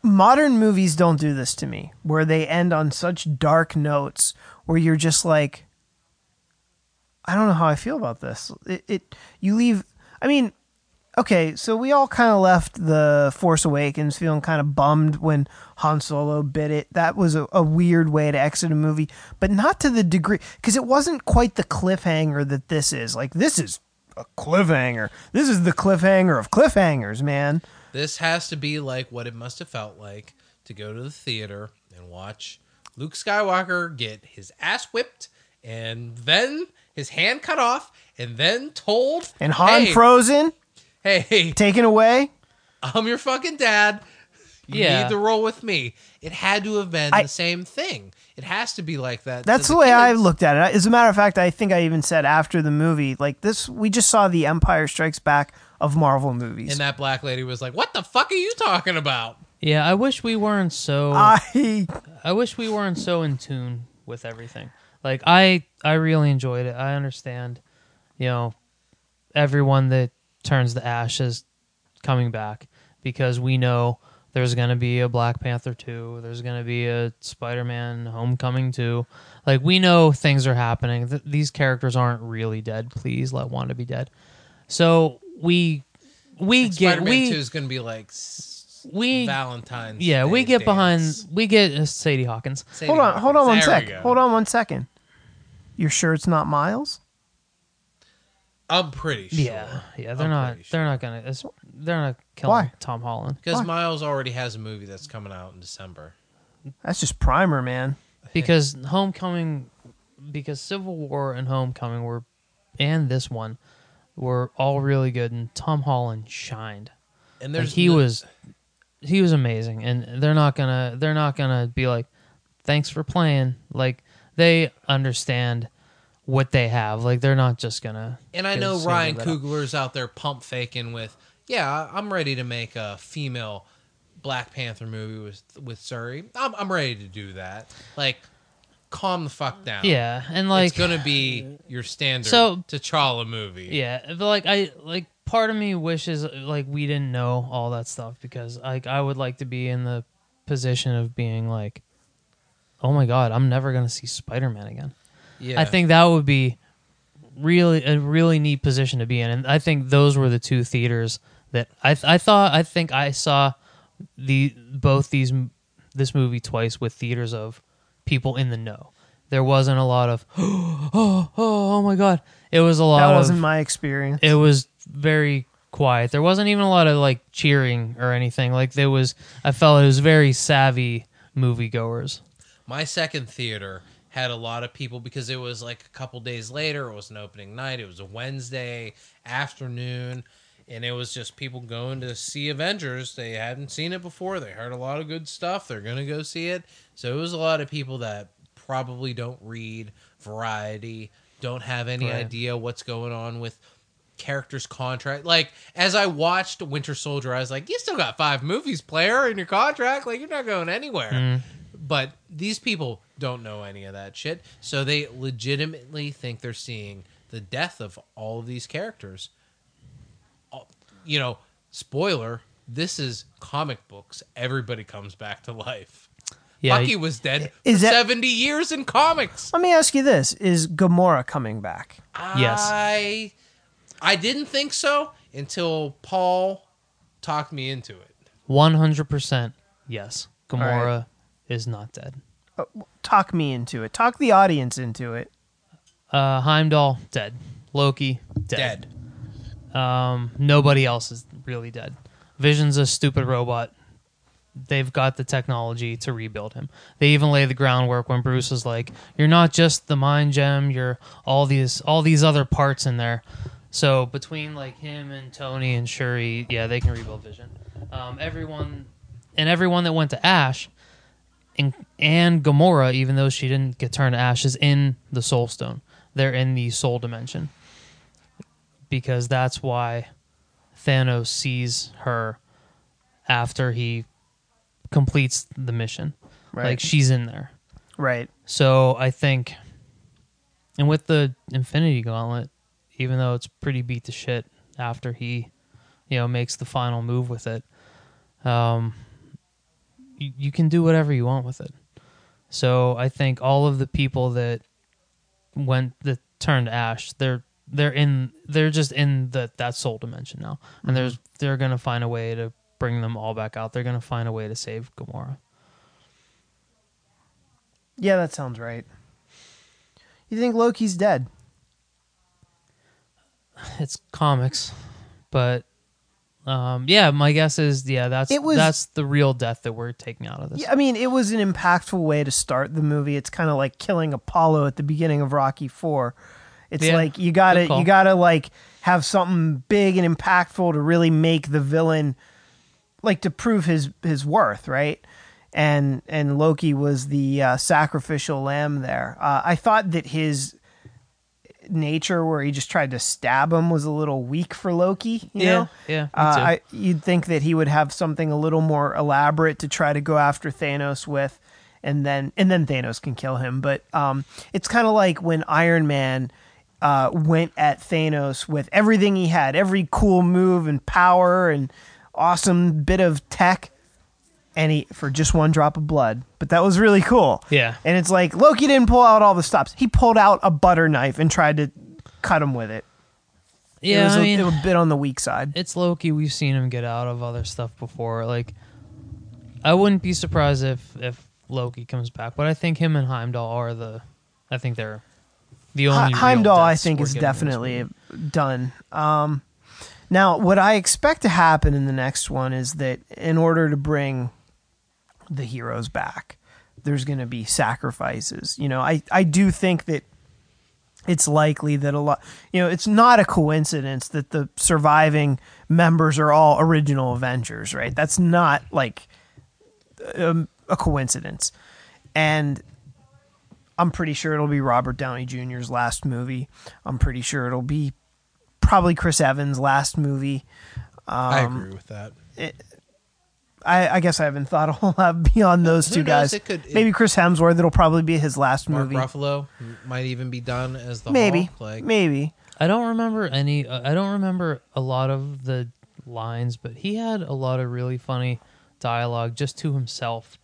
modern movies don't do this to me, where they end on such dark notes, where you're just like, I don't know how I feel about this. It, it you leave. I mean, okay, so we all kind of left the Force Awakens feeling kind of bummed when Han Solo bit it. That was a, a weird way to exit a movie, but not to the degree because it wasn't quite the cliffhanger that this is. Like this is a cliffhanger. This is the cliffhanger of cliffhangers, man. This has to be like what it must have felt like to go to the theater and watch Luke Skywalker get his ass whipped and then his hand cut off and then told And Han hey, frozen, hey, [laughs] taken away. I'm your fucking dad. You Yeah. need to roll with me. It had to have been I- the same thing. It has to be like that. That's to the way I looked at it. As a matter of fact, I think I even said after the movie, like this, we just saw the Empire Strikes Back of Marvel movies. And that black lady was like, "What the fuck are you talking about?" Yeah, I wish we weren't so. I I wish we weren't so in tune with everything. Like I, I really enjoyed it. I understand, you know, everyone that turns to ash is coming back because we know there's gonna be a Black Panther two. There's gonna be a Spider-Man Homecoming two. Like we know things are happening. Th- these characters aren't really dead. Please let Wanda be dead. So we, we get Spider-Man we Two is going to be like we Valentine's. yeah we Day get behind we get uh, Sadie Hawkins. Sadie hold on, hold on one Hawkins. There we sec. go. Hold on one second. You're sure it's not Miles? I'm pretty sure. Yeah, yeah, they're I'm not. pretty They're not gonna. It's, they're not killing Why? Tom Holland Because Why? Miles already has a movie that's coming out in December. That's just primer, man. because Homecoming, because Civil War and Homecoming were, and this one, were all really good, and Tom Holland shined. And Like there's he no- was, he was amazing, and they're not gonna. They're not gonna be like, thanks for playing. Like they understand what they have. Like they're not just gonna. And I know Ryan. Coogler's out there pump faking with, yeah, I'm ready to make a female Black Panther movie with with Shuri. I'm I'm ready to do that. Like, calm the fuck down. Yeah, and like it's gonna be your standard So- T'Challa movie. Yeah, but like I like part of me wishes like we didn't know all that stuff because like I would like to be in the position of being like, oh my god, I'm never gonna see Spider Man again. yeah. I think that would be really a really neat position to be in, and I think those were the two theaters that I I thought I think I saw the both these this movie twice with theaters of people in the know. There wasn't a lot of oh [gasps] oh oh my god. It was a lot That wasn't my experience. it was very quiet. There wasn't even a lot of like cheering or anything. Like there was, I felt it was very savvy moviegoers. My second theater had a lot of people because it was like a couple days later. It was an opening night. It was a Wednesday afternoon. And it was just people going to see Avengers. They hadn't seen it before. They heard a lot of good stuff. They're going to go see it. So it was a lot of people that probably don't read Variety, don't have any Right. idea what's going on with characters' contract. Like, as I watched Winter Soldier, I was like, you still got five movies, player, in your contract. Like, you're not going anywhere. Hmm. But these people don't know any of that shit. So they legitimately think they're seeing the death of all of these characters. You know, spoiler, this is comic books. Everybody comes back to life. Yeah, Bucky was dead Is for that- 70 years in comics. Let me ask you this: Is Gamora coming back? Yes. I I didn't think so until Paul talked me into it. one hundred percent. Yes, Gamora right. Is not dead. Talk me into it. Talk the audience into it. Uh, Heimdall dead. Loki dead. Dead. Um, nobody else is really dead. Vision's a stupid robot. They've got the technology to rebuild him. They even lay the groundwork when Bruce was like, "You're not just the mind gem. You're all these all these other parts in there." So between like him and Tony and Shuri, yeah, they can rebuild Vision. Um, everyone and everyone that went to Ash, and and Gamora, even though she didn't get turned to ash, is in the Soul Stone. They're in the Soul Dimension because that's why Thanos sees her after he completes the mission. Right. Like she's in there. Right. So I think, and with the Infinity Gauntlet, even though it's pretty beat to shit after he, you know, makes the final move with it, um, you, you can do whatever you want with it. So I think all of the people that went that turned ash, they're they're in they're just in the that soul dimension now, and mm-hmm. there's they're gonna find a way to bring them all back out. They're gonna find a way to save Gamora. Yeah, that sounds right. You think Loki's dead? [sighs] it's comics, but um, yeah, my guess is yeah, that's It was- that's the real death that we're taking out of this. Yeah, I mean, it was an impactful way to start the movie. It's kind of like killing Apollo at the beginning of Rocky Four. It's Yeah, like you gotta good call. you gotta like have something big and impactful to really make the villain like to prove his his worth, right? And and Loki was the uh, sacrificial lamb there. Uh, I thought that his nature, where he just tried to stab him, was a little weak for Loki. You yeah, know? yeah. Uh. I, you'd think that he would have something a little more elaborate to try to go after Thanos with, and then and then Thanos can kill him. But um, it's kind of like when Iron Man uh, went at Thanos with everything he had, every cool move and power and awesome bit of tech, and he for just one drop of blood. But that was really cool. Yeah. And it's like Loki didn't pull out all the stops. He pulled out a butter knife and tried to cut him with it. it yeah, was I a, mean, it was a bit on the weak side. it's Loki. We've seen him get out of other stuff before. Like, I wouldn't be surprised if if Loki comes back, but I think him and Heimdall are the. I think they're the only. Heimdall, I think, is getting in this definitely done. Um, now, what I expect to happen in the next one is that in order to bring the heroes back, there's going to be sacrifices. You know, I, I do think that it's likely that a lot, you know, it's not a coincidence that the surviving members are all original Avengers, right? That's not like um, a coincidence. and I'm pretty sure it'll be Robert Downey Jr.'s last movie. I'm pretty sure it'll be probably Chris Evans' last movie. I Um, agree with that. I, I guess I haven't thought a whole lot beyond those Who two knows? guys. It could- it- Maybe Chris Hemsworth. It'll probably be his last Mark movie. Ruffalo might even be done as the Maybe, Hulk. Like, maybe. I don't remember any. Uh, I don't remember a lot of the lines, but he had a lot of really funny dialogue just to himself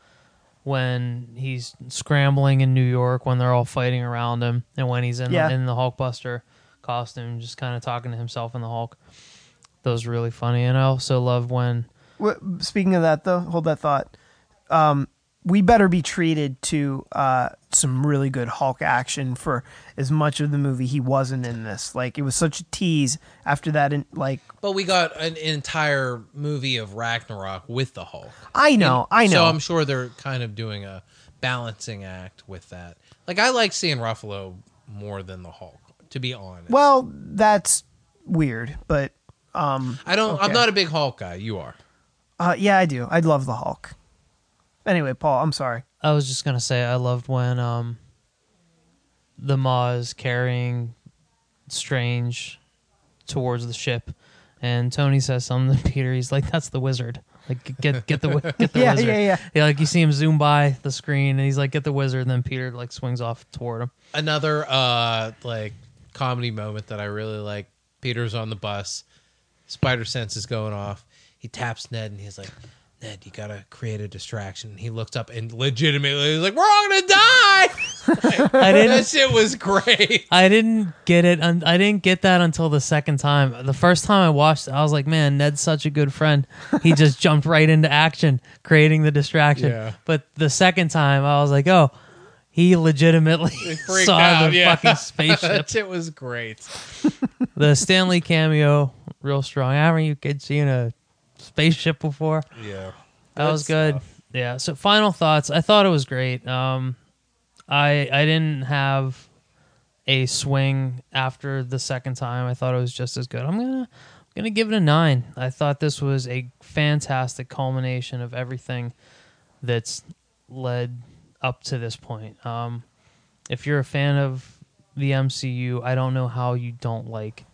when he's scrambling in New York when they're all fighting around him, and when he's in Yeah. the, in the Hulkbuster costume, just kind of talking to himself in the Hulk. Those were really funny, and I also love when Speaking of that, though, hold that thought. Um, we better be treated to uh, some really good Hulk action for as much of the movie he wasn't in this. Like it was such a tease after that. In, like but we got an entire movie of Ragnarok with the Hulk. I know, I know. So I'm sure they're kind of doing a balancing act with that. Like I like seeing Ruffalo more than the Hulk, to be honest. well, that's weird, but um, I don't. I'm not a big Hulk guy. You are. Uh, yeah, I do. I'd love the Hulk. Anyway, Paul, I'm sorry. I was just gonna say I loved when um the Maw is carrying Strange towards the ship, and Tony says something to [laughs] Peter. He's like, "That's the wizard. Like, get get the wi- [laughs] get the Yeah, wizard." yeah, yeah. Like you see him zoom by the screen, and he's like, "Get the wizard." And then Peter like swings off toward him. Another uh like comedy moment that I really like. Peter's on the bus. Spider sense is going off. He taps Ned and he's like, Ned, you gotta create a distraction. He looks up and legitimately he's like, We're all gonna die. [laughs] I didn't. That shit was great. I didn't get it. Un- I didn't get that until the second time. The first time I watched, it, I was like, "Man, Ned's such a good friend. He just [laughs] jumped right into action, creating the distraction." Yeah. But the second time, I was like, "Oh, he legitimately [laughs] saw out, the yeah. fucking spaceship." that shit was great. the Stanley cameo, real strong. Haven't you kids seen a spaceship before? Yeah. That was good. Yeah. So final thoughts. I thought it was great. Um, I I didn't have a swing after the second time. I thought it was just as good. I'm gonna I'm gonna give it a nine. I thought this was a fantastic culmination of everything that's led up to this point. Um, if you're a fan of the MCU, I don't know how you don't like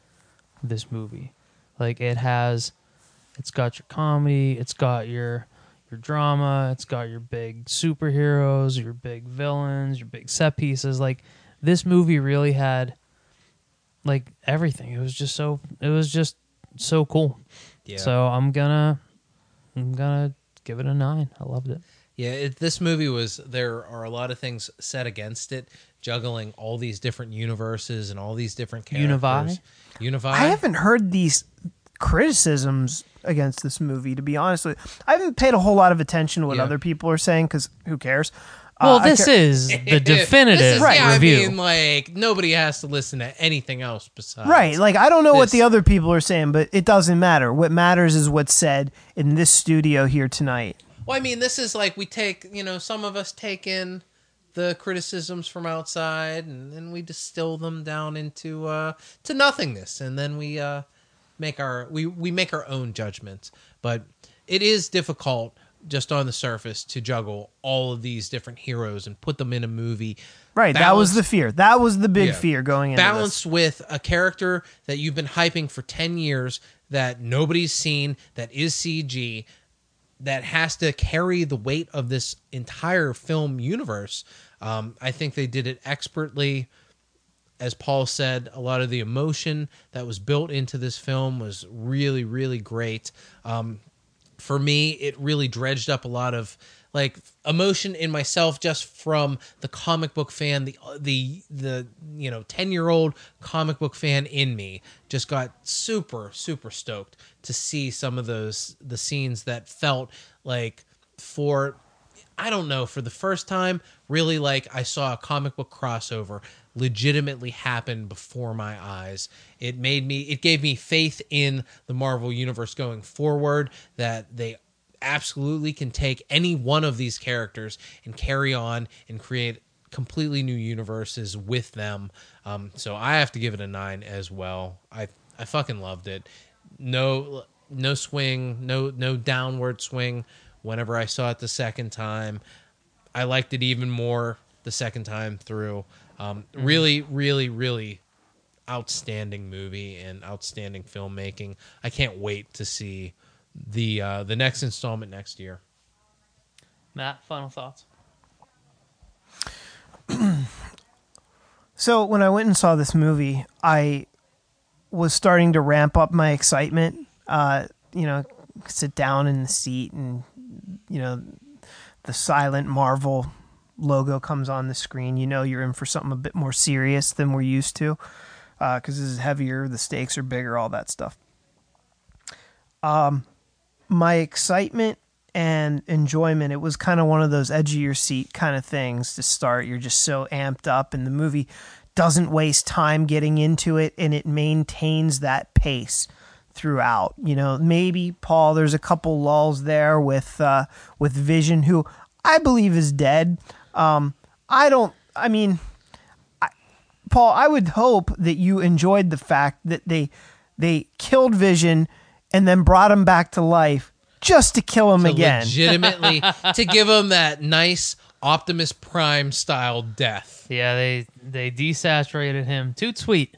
this movie. Like it has, it's got your comedy, it's got your your drama, it's got your big superheroes, your big villains, your big set pieces. Like this movie really had like everything. It was just so it was just so cool. Yeah. So I'm gonna I'm gonna give it a nine. I loved it. Yeah, it, this movie was. There are a lot of things set against it, juggling all these different universes and all these different characters. Univi? Univi. I haven't heard these criticisms against this movie. To be honest, with you. I haven't paid a whole lot of attention to what Yeah. other people are saying because who cares? Well, Uh, I this ca- is [laughs] the definitive This is, yeah, review. I mean, like nobody has to listen to anything else besides. Right. Like I don't know what the other people are saying, but it doesn't matter. What matters is what's said in this studio here tonight. Well, I mean, this is like we take. You know, some of us take in the criticisms from outside, and then we distill them down into uh, to nothingness, and then we uh, make our we we make our own judgments. But it is difficult just on the surface to juggle all of these different heroes and put them in a movie. Right. That was the fear. That was the big Yeah. fear going into balanced with a character that you've been hyping for 10 years that nobody's seen that is CG that has to carry the weight of this entire film universe. Um, I think they did it expertly. As Paul said, a lot of the emotion that was built into this film was really, really great. Um, for me, it really dredged up a lot of like emotion in myself just from the comic book fan, the the the you know ten year old comic book fan in me just got super super stoked to see some of those the scenes that felt like for I don't know, for the first time, really like I saw a comic book crossover legitimately happen before my eyes. It made me it gave me faith in the Marvel universe going forward that they absolutely can take any one of these characters and carry on and create completely new universes with them. Um, so I have to give it a nine as well. I I fucking loved it. No no swing, no no downward swing. Whenever I saw it the second time, I liked it even more the second time through. Um, really, really, really outstanding movie and outstanding filmmaking. I can't wait to see the uh, the next installment next year. Matt, final thoughts. So when I went and saw this movie, I was starting to ramp up my excitement. Uh, you know, sit down in the seat, and you know, the silent Marvel logo comes on the screen. You know, you're in for something a bit more serious than we're used to, because this is heavier, the stakes are bigger, all that stuff. Um, my excitement and enjoyment it was kind of one of those edge of your seat kind of things to start you're just so amped up and the movie doesn't waste time getting into it and it maintains that pace throughout you know maybe paul there's a couple lulls there with uh with vision who i believe is dead um i don't i mean I, paul i would hope that you enjoyed the fact that they they killed vision and then brought him back to life just to kill him To again legitimately [laughs] to give him that nice Optimus Prime style death. Yeah, they they desaturated him. Too sweet.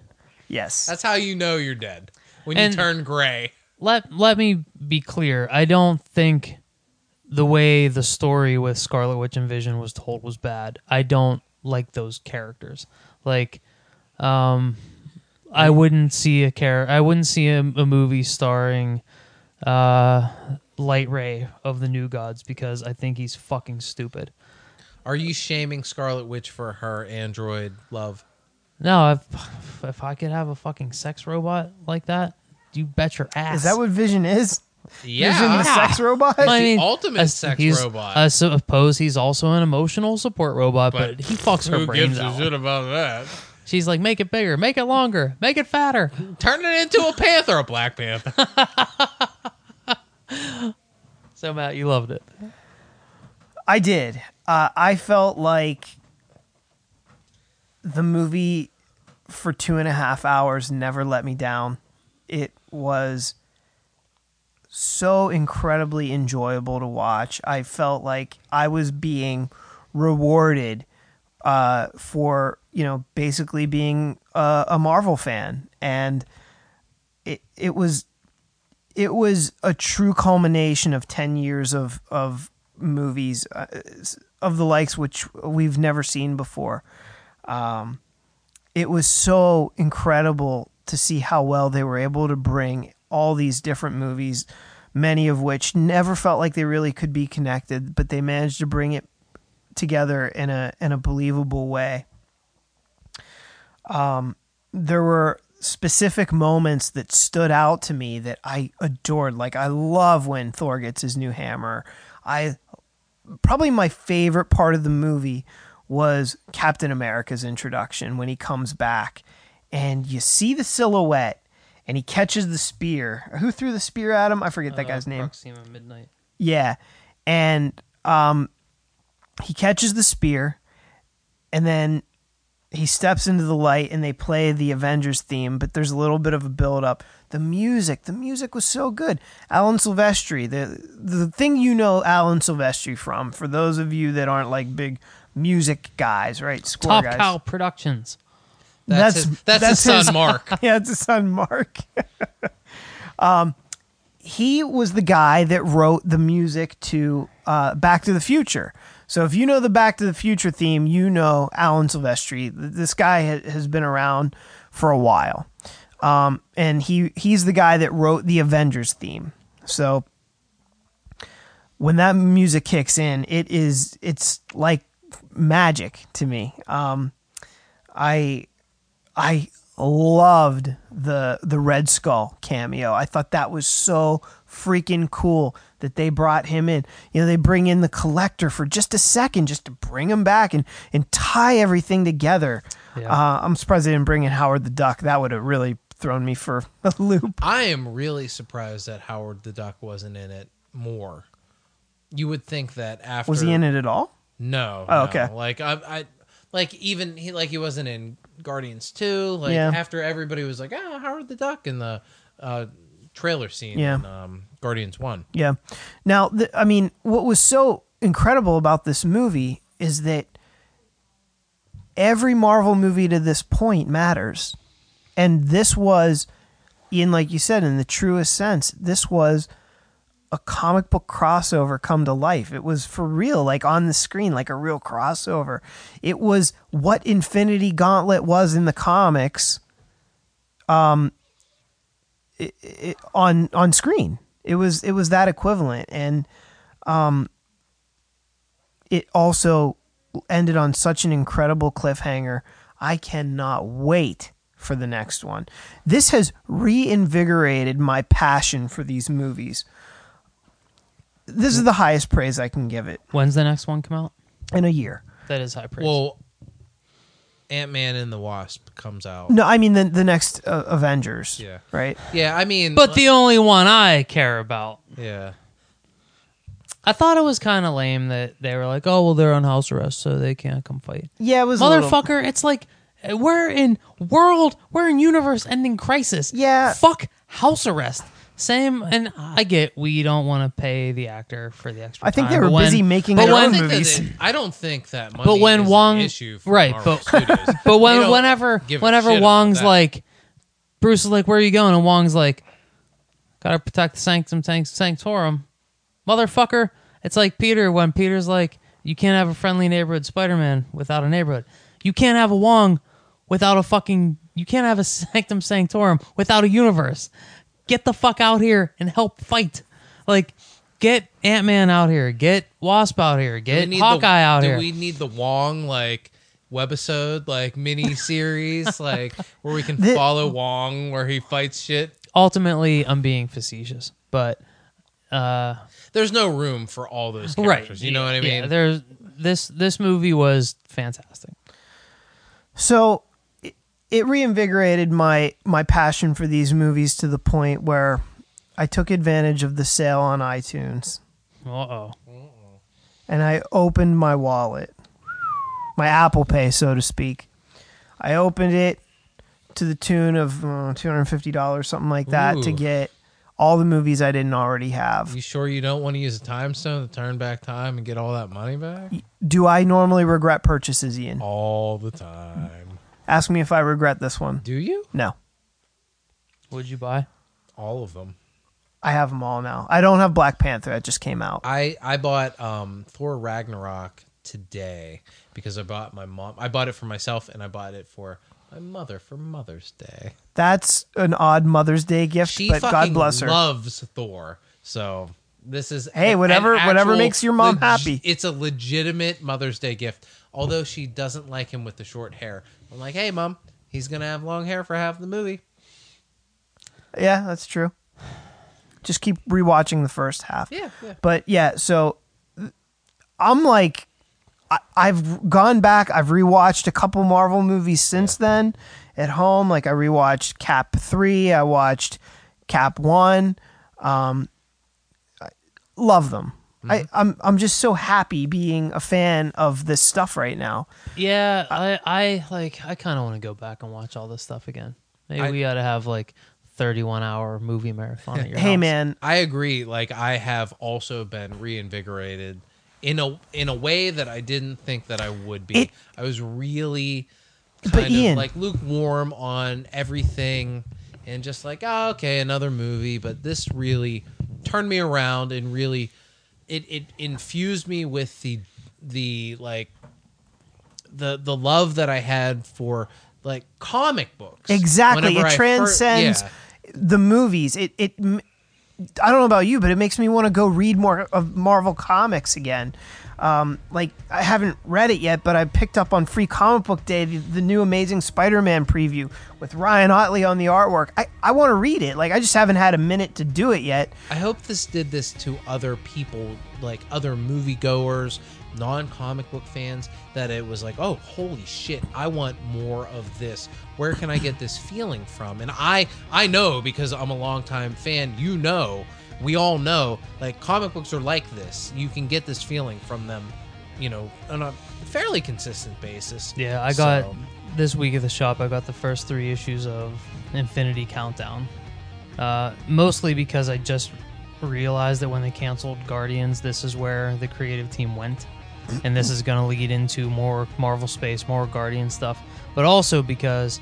yes That's how you know you're dead when And- you turn gray. Let let me be clear. I don't think the way the story with Scarlet Witch and Vision was told was bad. I don't like those characters. Like, um, I wouldn't see a char- I wouldn't see a, a movie starring uh Lightray of the New Gods because I think he's fucking stupid. Are you shaming Scarlet Witch for her android love? No, if if I could have a fucking sex robot like that, you bet your ass. is that what vision is Yeah. vision the sex robot the ultimate I- sex he's- robot. I suppose he's also an emotional support robot, but, But he fucks her Who brains gives a out. shit about that? She's like, make it bigger, make it longer, make it fatter. Turn it into a panther, a black panther. [laughs] So Matt, you loved it. I did. Uh, I felt like the movie for two and a half hours never let me down. It was so incredibly enjoyable to watch. I felt like I was being rewarded uh, for you know basically being a, a Marvel fan, and it it was it was a true culmination of 10 years of of movies uh, of the likes which we've never seen before um, it was so incredible to see how well they were able to bring all these different movies many of which never felt like they really could be connected but they managed to bring it together in a in a believable way um, there were specific moments that stood out to me that I adored. Like I love when Thor gets his new hammer. I probably my favorite part of the movie was Captain America's introduction when he comes back and you see the silhouette and he catches the spear. Who threw the spear at him? I forget that Uh, guy's name. Proxima Midnight. Yeah. And um he catches the spear and then he steps into the light and they play the Avengers theme, but there's a little bit of a build up. The music, the music was so good. Alan Silvestri, the the thing you know Alan Silvestri from, for those of you that aren't like big music guys, right? Score Top guys. Cow Productions. That's, That's- his, that's, that's his his- son, [laughs] Mark. [laughs] yeah, it's his son Mark. [laughs] um, he was the guy that wrote the music to uh, Back to the Future. So if you know the Back to the Future theme, you know Alan Silvestri. This guy ha- has been around for a while, um, and he he's the guy that wrote the Avengers theme. So when that music kicks in, it is it's like magic to me. Um, I I loved the the Red Skull cameo. I thought that was so freaking cool that they brought him in. You know, they bring in the collector for just a second just to bring him back and and tie everything together. Yeah. Uh, I'm surprised they didn't bring in Howard the Duck. That would have really thrown me for a loop. I am really surprised that Howard the Duck wasn't in it more. You would think that after Was he in it at all? No. Oh, no. okay. Like I, I, like even he like he wasn't in Guardians two. Like Yeah. after everybody was like, ah, Howard the Duck in the uh, trailer scene Yeah. in um, Guardians one. Yeah. Now, the, I mean, what was so incredible about this movie is that every Marvel movie to this point matters. And this was, in like you said, in the truest sense, this was a comic book crossover come to life. It was for real, like on the screen, like a real crossover. It was what Infinity Gauntlet was in the comics, um, it, it, on on screen. It was it was that equivalent, and um, it also ended on such an incredible cliffhanger. I cannot wait for the next one. This has reinvigorated my passion for these movies. This is the highest praise I can give it When's the next one come out? in a year. That is high praise. Well, Ant Man and the Wasp comes out. No, I mean the the next uh, Avengers. Yeah. Right. Yeah, I mean, but the only one I care about. yeah, I thought it was kind of lame that they were like, "Oh, well, they're on house arrest, so they can't come fight." Yeah, it was a little- Motherfucker, it's like uh, we're in world, we're in universe-ending crisis. Yeah. fuck house arrest. Same, and I get we don't want to pay the actor for the extra. I think time, they were but when- busy making but their when- own I that movies. I don't think that money But when is Wong, an issue for right? Marvel But Studios. [laughs] [laughs] but when whenever whenever Wong's like, Bruce is like, "Where are you going?" and Wong's like, "Gotta protect the sanctum sanctorum, motherfucker." It's like Peter when Peter's like, "You can't have a friendly neighborhood Spider-Man without a neighborhood. You can't have a Wong without a fucking. You can't have a [laughs] sanctum sanctorum without a universe. Get the fuck out here and help fight. Like." Get Ant Man out here. Get Wasp out here. Get Hawkeye the, out do here. we need the Wong like webisode, like mini series, [laughs] like where we can The- follow Wong where he fights shit? ultimately I'm being facetious, but uh There's no room for all those right, characters. You know what I mean? Yeah, there's this this movie was fantastic. So it, reinvigorated my my passion for these movies to the point where I took advantage of the sale on iTunes Uh oh. and I opened my wallet, my Apple Pay, so to speak. I opened it to the tune of uh, two hundred fifty dollars, something like that, to get all the movies I didn't already have. you sure you don't want to use a time stone to turn back time and get all that money back? Do I normally regret purchases, Ian? All the time. Ask me if I regret this one. Do you? No, What'd you buy? All of them. I have them all now. I don't have Black Panther; it just came out. I I bought um Thor Ragnarok today because I bought my mom. I bought it for myself and I bought it for my mother for Mother's Day. That's an odd Mother's Day gift, She but fucking God bless her. loves Thor. So this is Hey, an- whatever- an whatever makes your mom leg- happy. It's a legitimate Mother's Day gift. Although she doesn't like him with the short hair. I'm like, hey, mom, he's gonna have long hair for half the movie. Yeah, that's true. Just keep rewatching the first half. Yeah, yeah. But yeah, so I'm like, I, I've gone back. I've rewatched a couple Marvel movies since then at home. Like I rewatched Cap three. I watched Cap one. Um, I love them. I, mm-hmm. I'm I'm just so happy being a fan of this stuff right now. Yeah, I I like I kind of want to go back and watch all this stuff again. Maybe I- we ought to have like 31 hour movie marathon at your [laughs] Hey house. man, I agree. Like I have also been reinvigorated in a in a way that I didn't think that I would be. It- I was really But kind of Ian- like lukewarm on everything and just like, oh, okay, another movie. But this really turned me around and really it it infused me with the the like the the love that I had for like comic books. Exactly. It I transcends yeah. the movies. It it I don't know about you, but it makes me want to go read more of Marvel comics again. Um, like I haven't read it yet, but I picked up on Free Comic Book Day the, the new Amazing Spider-Man preview with Ryan Ottley on the artwork. I, I want to read it. Like I just haven't had a minute to do it yet. I hope this did this to other people, like other moviegoers, non-comic book fans, that it was like, oh, holy shit, I want more of this. Where can I get this feeling from? And I, I know because I'm a longtime fan. You know, we all know, like comic books are like this. You can get this feeling from them, you know, on a fairly consistent basis. Yeah, I got So- this week at the shop. I got the first three issues of Infinity Countdown. Uh, mostly because I just realized that when they canceled Guardians, this is where the creative team went. and this is going to lead into more Marvel space, more Guardian stuff, but also because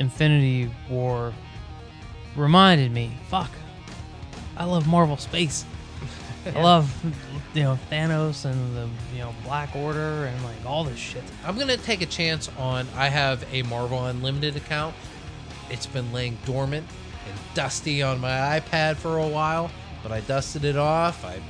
Infinity War reminded me, fuck, I love Marvel space. I love you know Thanos and the you know Black Order and like all this shit. I'm gonna take a chance on. I have a Marvel Unlimited account. It's been laying dormant and dusty on my iPad for a while, but I dusted it off. I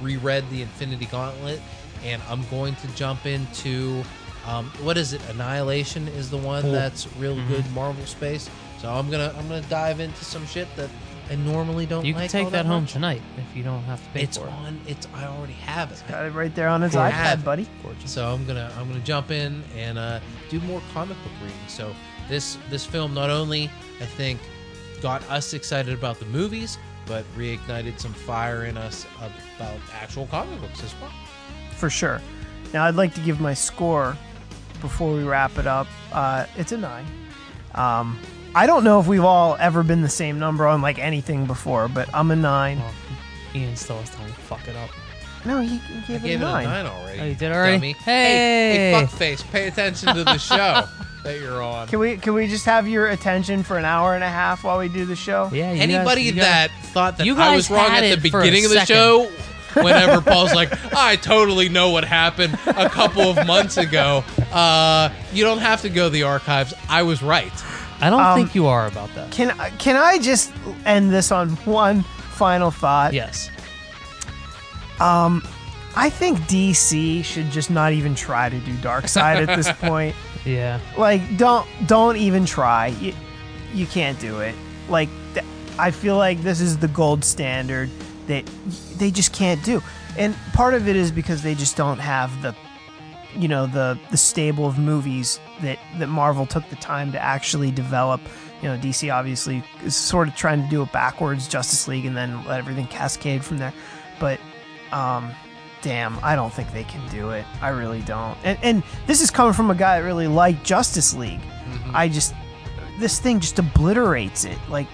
reread the Infinity Gauntlet, and I'm going to jump into um, what is it? Annihilation is the one Cool. that's real good Marvel space. So I'm gonna I'm gonna dive into some shit that I normally don't. You can like take all that home much. tonight if you don't have to pay It's for it. It's on. It's I already have it. Got it right there on his Cool. iPad, buddy. Gorgeous. So I'm gonna I'm gonna jump in and uh, do more comic book reading. So this this film not only I think got us excited about the movies, but reignited some fire in us about actual comic books as well. for sure. Now, I'd like to give my score before we wrap it up. Uh, it's a nine. Um, I don't know if we've all ever been the same number on like anything before, but I'm a nine. Well, Ian still has time to fuck it up. No, he, he I gave it gave a it a nine. nine already. Oh, you did already? dummy. Hey! hey, hey, fuckface! Pay attention to the show [laughs] that you're on. Can we can we just have your attention for an hour and a half while we do the show? Yeah, you Anybody guys, you guys- that thought that you I was wrong at the it for a beginning of the second. show, [laughs] whenever Paul's like, I totally know what happened a couple of months ago. Uh, you don't have to go to the archives. I was right. I don't Um, think you are about that. Can I- can I just end this on [laughs] one final thought? Yes. Um, I think DC should just not even try to do Darkseid at this [laughs] point. Yeah. like don't don't even try you, you can't do it like th- i feel like this is the gold standard that they just can't do and part of it is because they just don't have the you know the the stable of movies that that marvel took the time to actually develop you know dc obviously is sort of trying to do it backwards justice league and then let everything cascade from there but um damn, I don't think they can do it. I really don't. And and this is coming from a guy that really liked Justice League. I just this thing just obliterates it. Like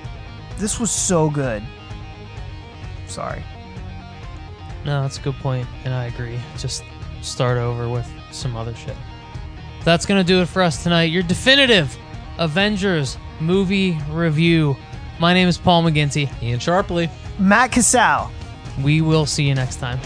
this was so good. Sorry. No, that's a good point, and I agree. Just start over with some other shit. That's gonna do it for us tonight. Your definitive Avengers movie review. My name is Paul McGinty. Ian Sharpley. Matt Cassell. We will see you next time.